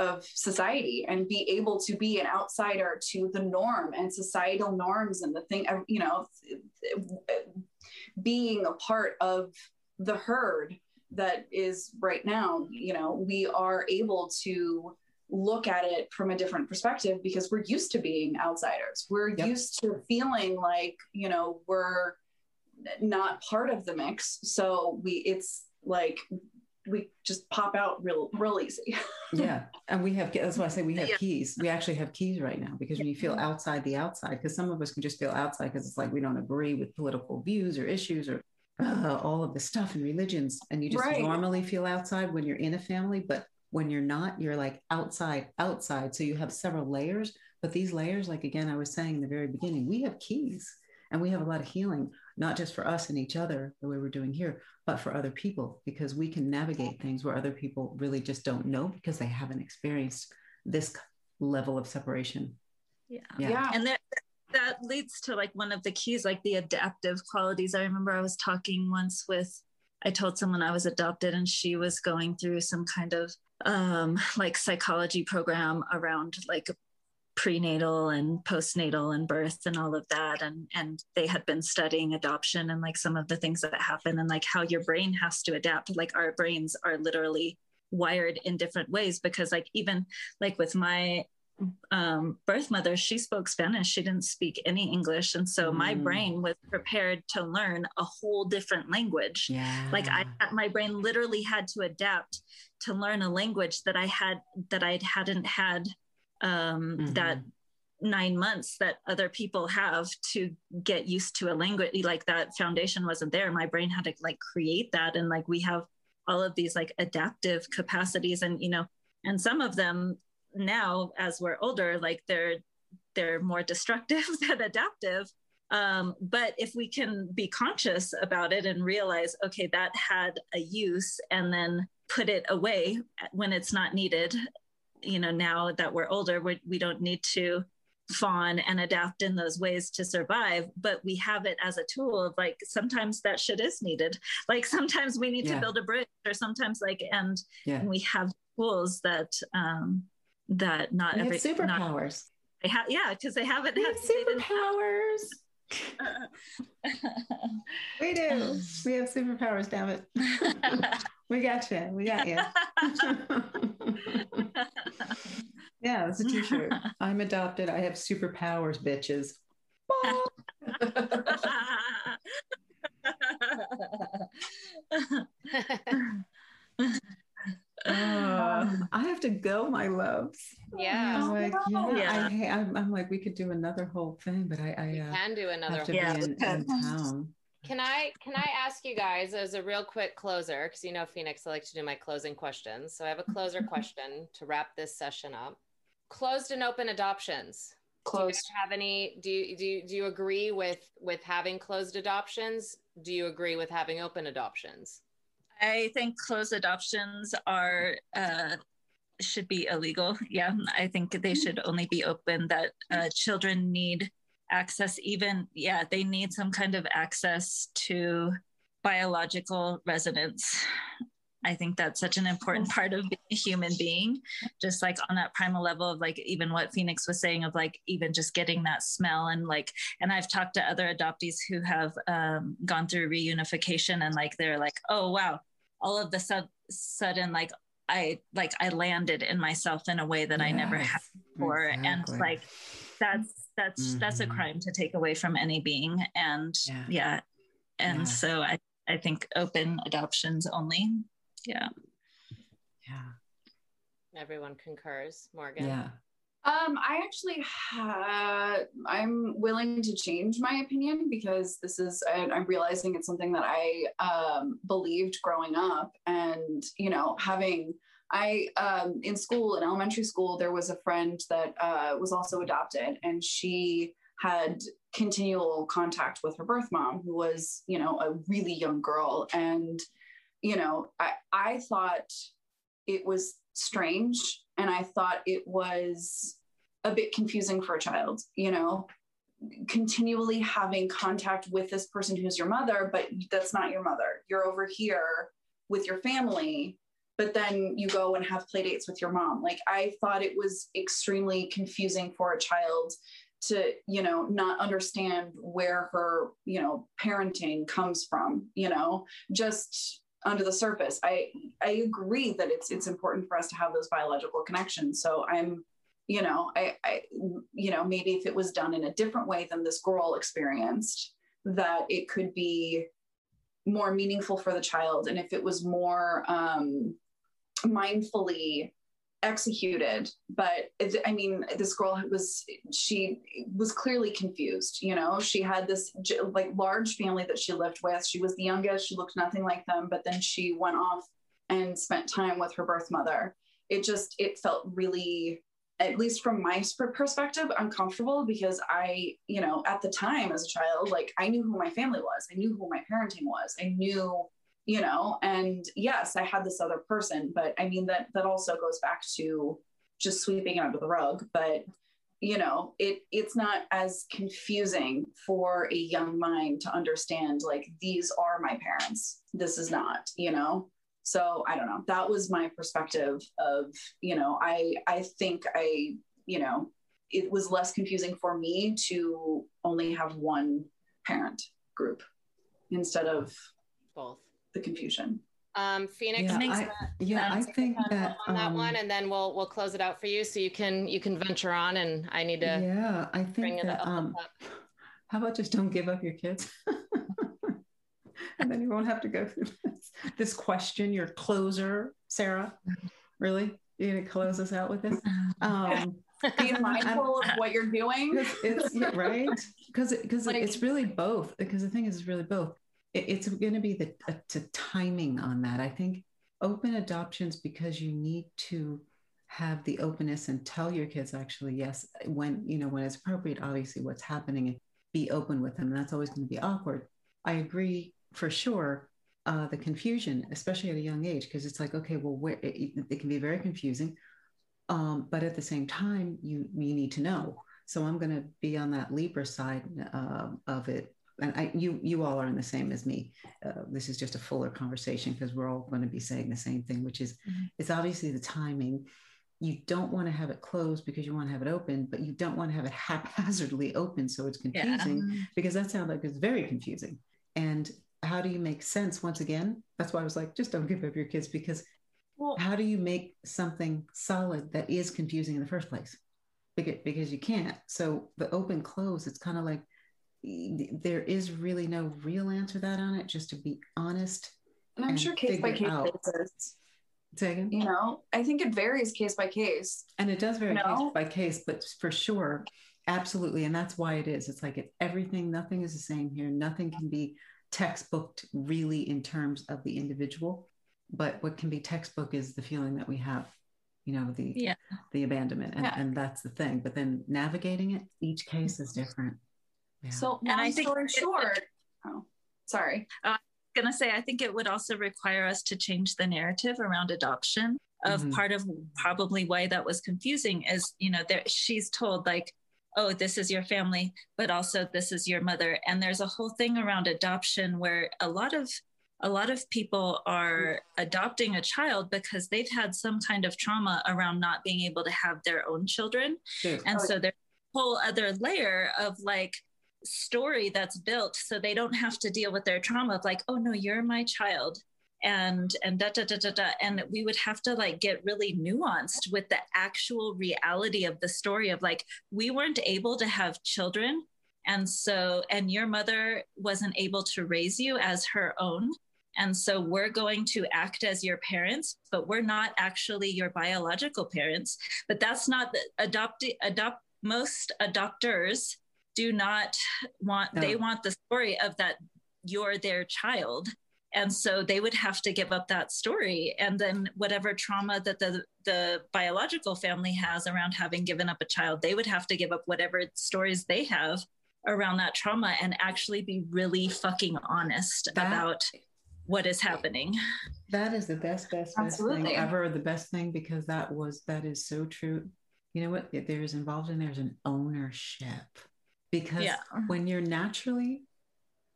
of society and be able to be an outsider to the norm and societal norms and the thing you know being a part of the herd that is right now you know we are able to look at it from a different perspective because we're used to being outsiders we're yep. used to feeling like you know we're not part of the mix so we it's like we just pop out real real easy. yeah, and we have that's why I say we have yeah. keys. We actually have keys right now because when you feel outside the outside, because some of us can just feel outside because it's like we don't agree with political views or issues or uh, all of the stuff and religions, and you just right. normally feel outside when you're in a family, but when you're not, you're like outside, outside. So you have several layers, but these layers, like again, I was saying in the very beginning, we have keys and we have a lot of healing not just for us and each other the way we're doing here but for other people because we can navigate things where other people really just don't know because they haven't experienced this level of separation. Yeah. Yeah, yeah. and that that leads to like one of the keys like the adaptive qualities. I remember i was talking once with i told someone i was adopted and she was going through some kind of um like psychology program around like prenatal and postnatal and birth and all of that. And and they had been studying adoption and like some of the things that happen and like how your brain has to adapt. Like our brains are literally wired in different ways because like even like with my um, birth mother she spoke spanish. She didn't speak any english. And so mm. my brain was prepared to learn a whole different language. Yeah. like i my brain literally had to adapt to learn a language that i had that i hadn't had um, mm-hmm. that nine months that other people have to get used to a language like that foundation wasn't there. My brain had to like create that. And like we have all of these like adaptive capacities and you know and some of them now as we're older like they're they're more destructive than adaptive. Um, but if we can be conscious about it and realize okay that had a use and then put it away when it's not needed you know now that we're older we, we don't need to fawn and adapt in those ways to survive but we have it as a tool of like sometimes that shit is needed like sometimes we need yeah. to build a bridge or sometimes like and, yeah. and we have tools that um that not we every superpowers they have yeah because they haven't we have superpowers we do we have superpowers damn it we got you we got you yeah, that's a t-shirt. I'm adopted. I have superpowers, bitches. Uh, I have to go, my loves. Yeah. I'm like, yeah, Yeah. I, I'm, I'm like, we could do another whole thing, but I, I uh, can do another have to Yeah, be in, in town. Can I can I ask you guys as a real quick closer because you know Phoenix I like to do my closing questions. So I have a closer question to wrap this session up. Closed and open adoptions. Closed. Do you Closed. have any do you do you, do you agree with with having closed adoptions? Do you agree with having open adoptions? I think closed adoptions are uh, should be illegal. Yeah, I think they should only be open. That uh, children need access. Even yeah, they need some kind of access to biological residence. I think that's such an important part of being a human being, just like on that primal level of like even what Phoenix was saying of like even just getting that smell and like and I've talked to other adoptees who have um, gone through reunification and like they're like, oh wow, all of the sud- sudden like I like I landed in myself in a way that I never had before, and like that's that's that's a Mhm. crime to take away from any being, and Yeah. yeah, and Yeah. so I I think open adoptions only. Yeah. Yeah. Everyone concurs. Morgan. Yeah. Um, I actually ha- I'm willing to change my opinion because this is I, I'm realizing it's something that I um, believed growing up, and you know, having I um, in school in elementary school there was a friend that uh, was also adopted, and she had continual contact with her birth mom, who was you know a really young girl, and you know I I thought it was strange and I thought it was a bit confusing for a child, you know, continually having contact with this person who's your mother, but that's not your mother. You're over here with your family, but then you go and have play dates with your mom. Like I thought it was extremely confusing for a child to, you know, not understand where her, you know, parenting comes from, you know, just under the surface. I I agree that it's it's important for us to have those biological connections. So I'm, you know, I, I you know, maybe if it was done in a different way than this girl experienced, that it could be more meaningful for the child. And if it was more um mindfully executed but i mean this girl was she was clearly confused you know? She had this like large family that she lived with. She was the youngest. She looked nothing like them but then she went off and spent time with her birth mother. It just it felt really at least from my perspective uncomfortable because i you know at the time as a child like i knew who my family was. I knew who my parenting was. I knew you know and yes i had this other person but i mean that that also goes back to just sweeping it under the rug but you know it it's not as confusing for a young mind to understand like these are my parents this is not you know so i don't know that was my perspective of you know i i think i you know it was less confusing for me to only have one parent group instead of Both. The confusion Um, Phoenix, Yeah, makes I, yeah, I think that on that um, one, and then we'll we'll close it out for you, so you can you can venture on, and I need to yeah, I bring think it that up. um, how about just don't give up your kids? and then you won't have to go through this, this question, your closer, Sara. Really? You're gonna close us out with this? Um be mindful of what you're doing because it's yeah, right because because Like- it's really both because the thing is it's really both it, it's going to be the uh, to timing on that. I think open adoptions because you need to have the openness and tell your kids actually yes when you know when it's appropriate obviously what's happening and be open with them. That's always going to be awkward. I agree for sure uh, the confusion especially at a young age because it's like okay well where it, it can be very confusing um, but at the same time you you need to know. So i'm going to be on that libra side uh, of it and I, you you all are in the same as me. Uh, this is just a fuller conversation because we're all going to be saying the same thing which is Mhm. it's obviously the timing. You don't want to have it closed because you want to have it open but you don't want to have it haphazardly open so it's Yeah. confusing because that sounds like it's very confusing. And how do you make sense? Once again that's why i was like just don't give up your kids because well how do you make something solid that is confusing in the first place? Because, because you can't. So the open close it's kind of like there is really no real answer to that on it just to be honest and i'm and sure case by case out. basis Say? You know, I think it varies case by case. And it does vary No. case by case, but for sure, absolutely. And that's why it is. It's like it, everything, nothing is the same here. Nothing can be textbooked really in terms of the individual. But what can be textbook is the feeling that we have, you know, the Yeah. the abandonment. And, Yeah. and that's the thing. But then navigating it, each case is different. Yeah. So, And I long think story it- short, oh, sorry. gonna say i think it would also require us to change the narrative around adoption of Mhm. part of probably why that was confusing is you know there she's told like oh this is your family but also this is your mother and there's a whole thing around adoption where a lot of a lot of people are adopting a child because they've had some kind of trauma around not being able to have their own children True. and Oh, so there's a whole other layer of like story that's built so they don't have to deal with their trauma of like, oh no, you're my child. And and da da da da da. And we would have to like get really nuanced with the actual reality of the story of like, we weren't able to have children. And so, and your mother wasn't able to raise you as her own. And so we're going to act as your parents, but we're not actually your biological parents. But that's not the adopt adopt most adopters do not want No. they want the story of that you're their child and so they would have to give up that story and then whatever trauma that the the biological family has around having given up a child they would have to give up whatever stories they have around that trauma and actually be really fucking honest That- about what is happening That is the best, best, best Absolutely. thing ever. The best thing because that was that is so true. You know what? There is involved in there's an ownership because yeah uh-huh. when you're naturally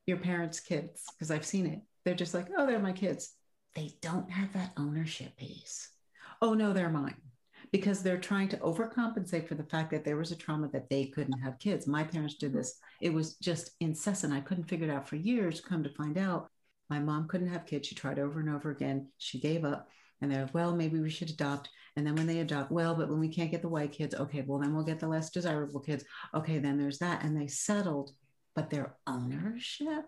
your parents' kids, because I've seen it, they're just like, oh, they're my kids. They don't have that ownership piece. Oh no, they're mine. Because they're trying to overcompensate for the fact that there was a trauma that they couldn't have kids. My parents did this. It was just incessant. I couldn't figure it out for years. Come to find out, my mom couldn't have kids. She tried over and over again. She gave up. And they're like, well, maybe we should adopt. And then when they adopt, well, but when we can't get the white kids, okay, well, then we'll get the less desirable kids. Okay, then there's that. And they settled, but their ownership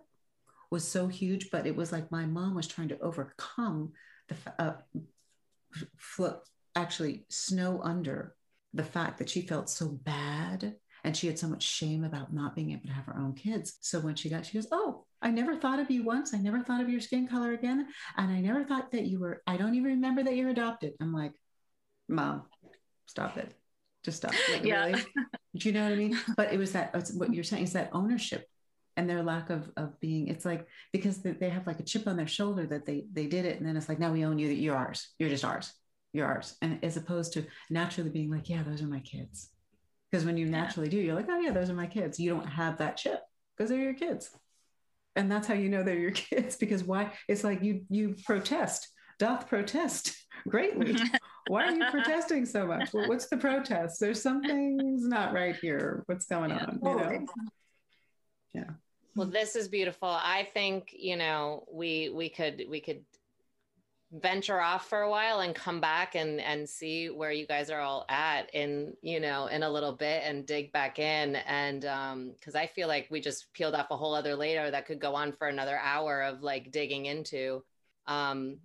was so huge. But it was like my mom was trying to overcome the, uh, actually snow under the fact that she felt so bad and she had so much shame about not being able to have her own kids. So when she got, she goes, Oh, I never thought of you once. I never thought of your skin color again. And I never thought that you were, I don't even remember that you're adopted. I'm like, Mom, stop it. Just stop. Like, Yeah. Really? Do you know what I mean? But it was that, it's what you're saying is that ownership and their lack of, of being, it's like, because they, they have like a chip on their shoulder that they, they did it. And then it's like, now we own you, that you're ours. You're just ours. You're ours. And as opposed to naturally being like, yeah, those are my kids. Because when you naturally do, you're like, oh yeah, those are my kids. You don't have that chip because they're your kids. And that's how you know they're your kids. Because why? It's like you you protest, doth protest greatly. why are you protesting so much? Well, what's the protest? There's something's not right here. What's going Yeah. on? You know? Well, this is beautiful. I think, you know, we we could we could venture off for a while and come back and and see where you guys are all at in, you know, in a little bit and dig back in and um cuz I feel like we just peeled off a whole other layer that could go on for another hour of like digging into um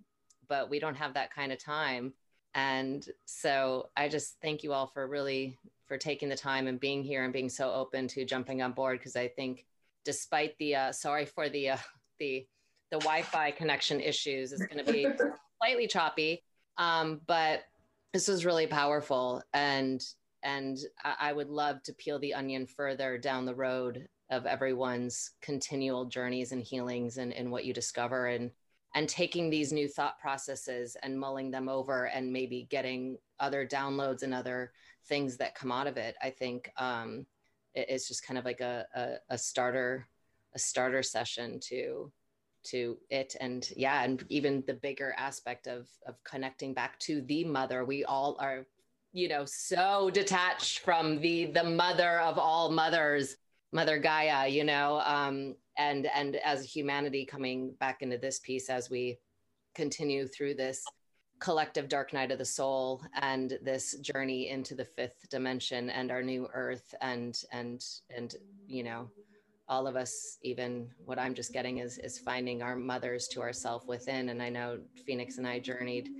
but we don't have that kind of time. And so I just thank you all for really for taking the time and being here and being so open to jumping on board because I think despite the uh, sorry for the uh, the the Wi-Fi connection issues, it's going to be slightly choppy. Um, but this was really powerful, and and I, I would love to peel the onion further down the road of everyone's continual journeys and healings and, and what you discover and and taking these new thought processes and mulling them over and maybe getting other downloads and other things that come out of it. I think um, it- it's just kind of like a, a, a starter a starter session to to it and yeah and even the bigger aspect of of connecting back to the mother we all are you know so detached from the the mother of all mothers mother gaia you know um and and as humanity coming back into this piece as we continue through this collective dark night of the soul and this journey into the fifth dimension and our new earth and and and you know all of us even what i'm just getting is is finding our mothers to ourself within. And i know phoenix and i journeyed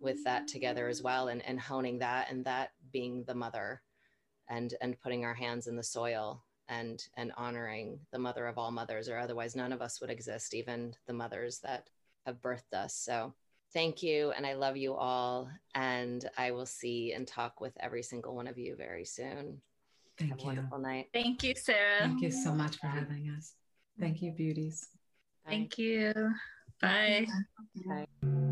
with that together as well and, and honing that and that being the mother and and putting our hands in the soil and and honoring the mother of all mothers or otherwise none of us would exist even the mothers that have birthed us so thank you and i love you all and i will see and talk with every single one of you very soon thank you. have you a wonderful night thank you sara thank you so much for having us thank you beauties Thank you. Bye. Bye.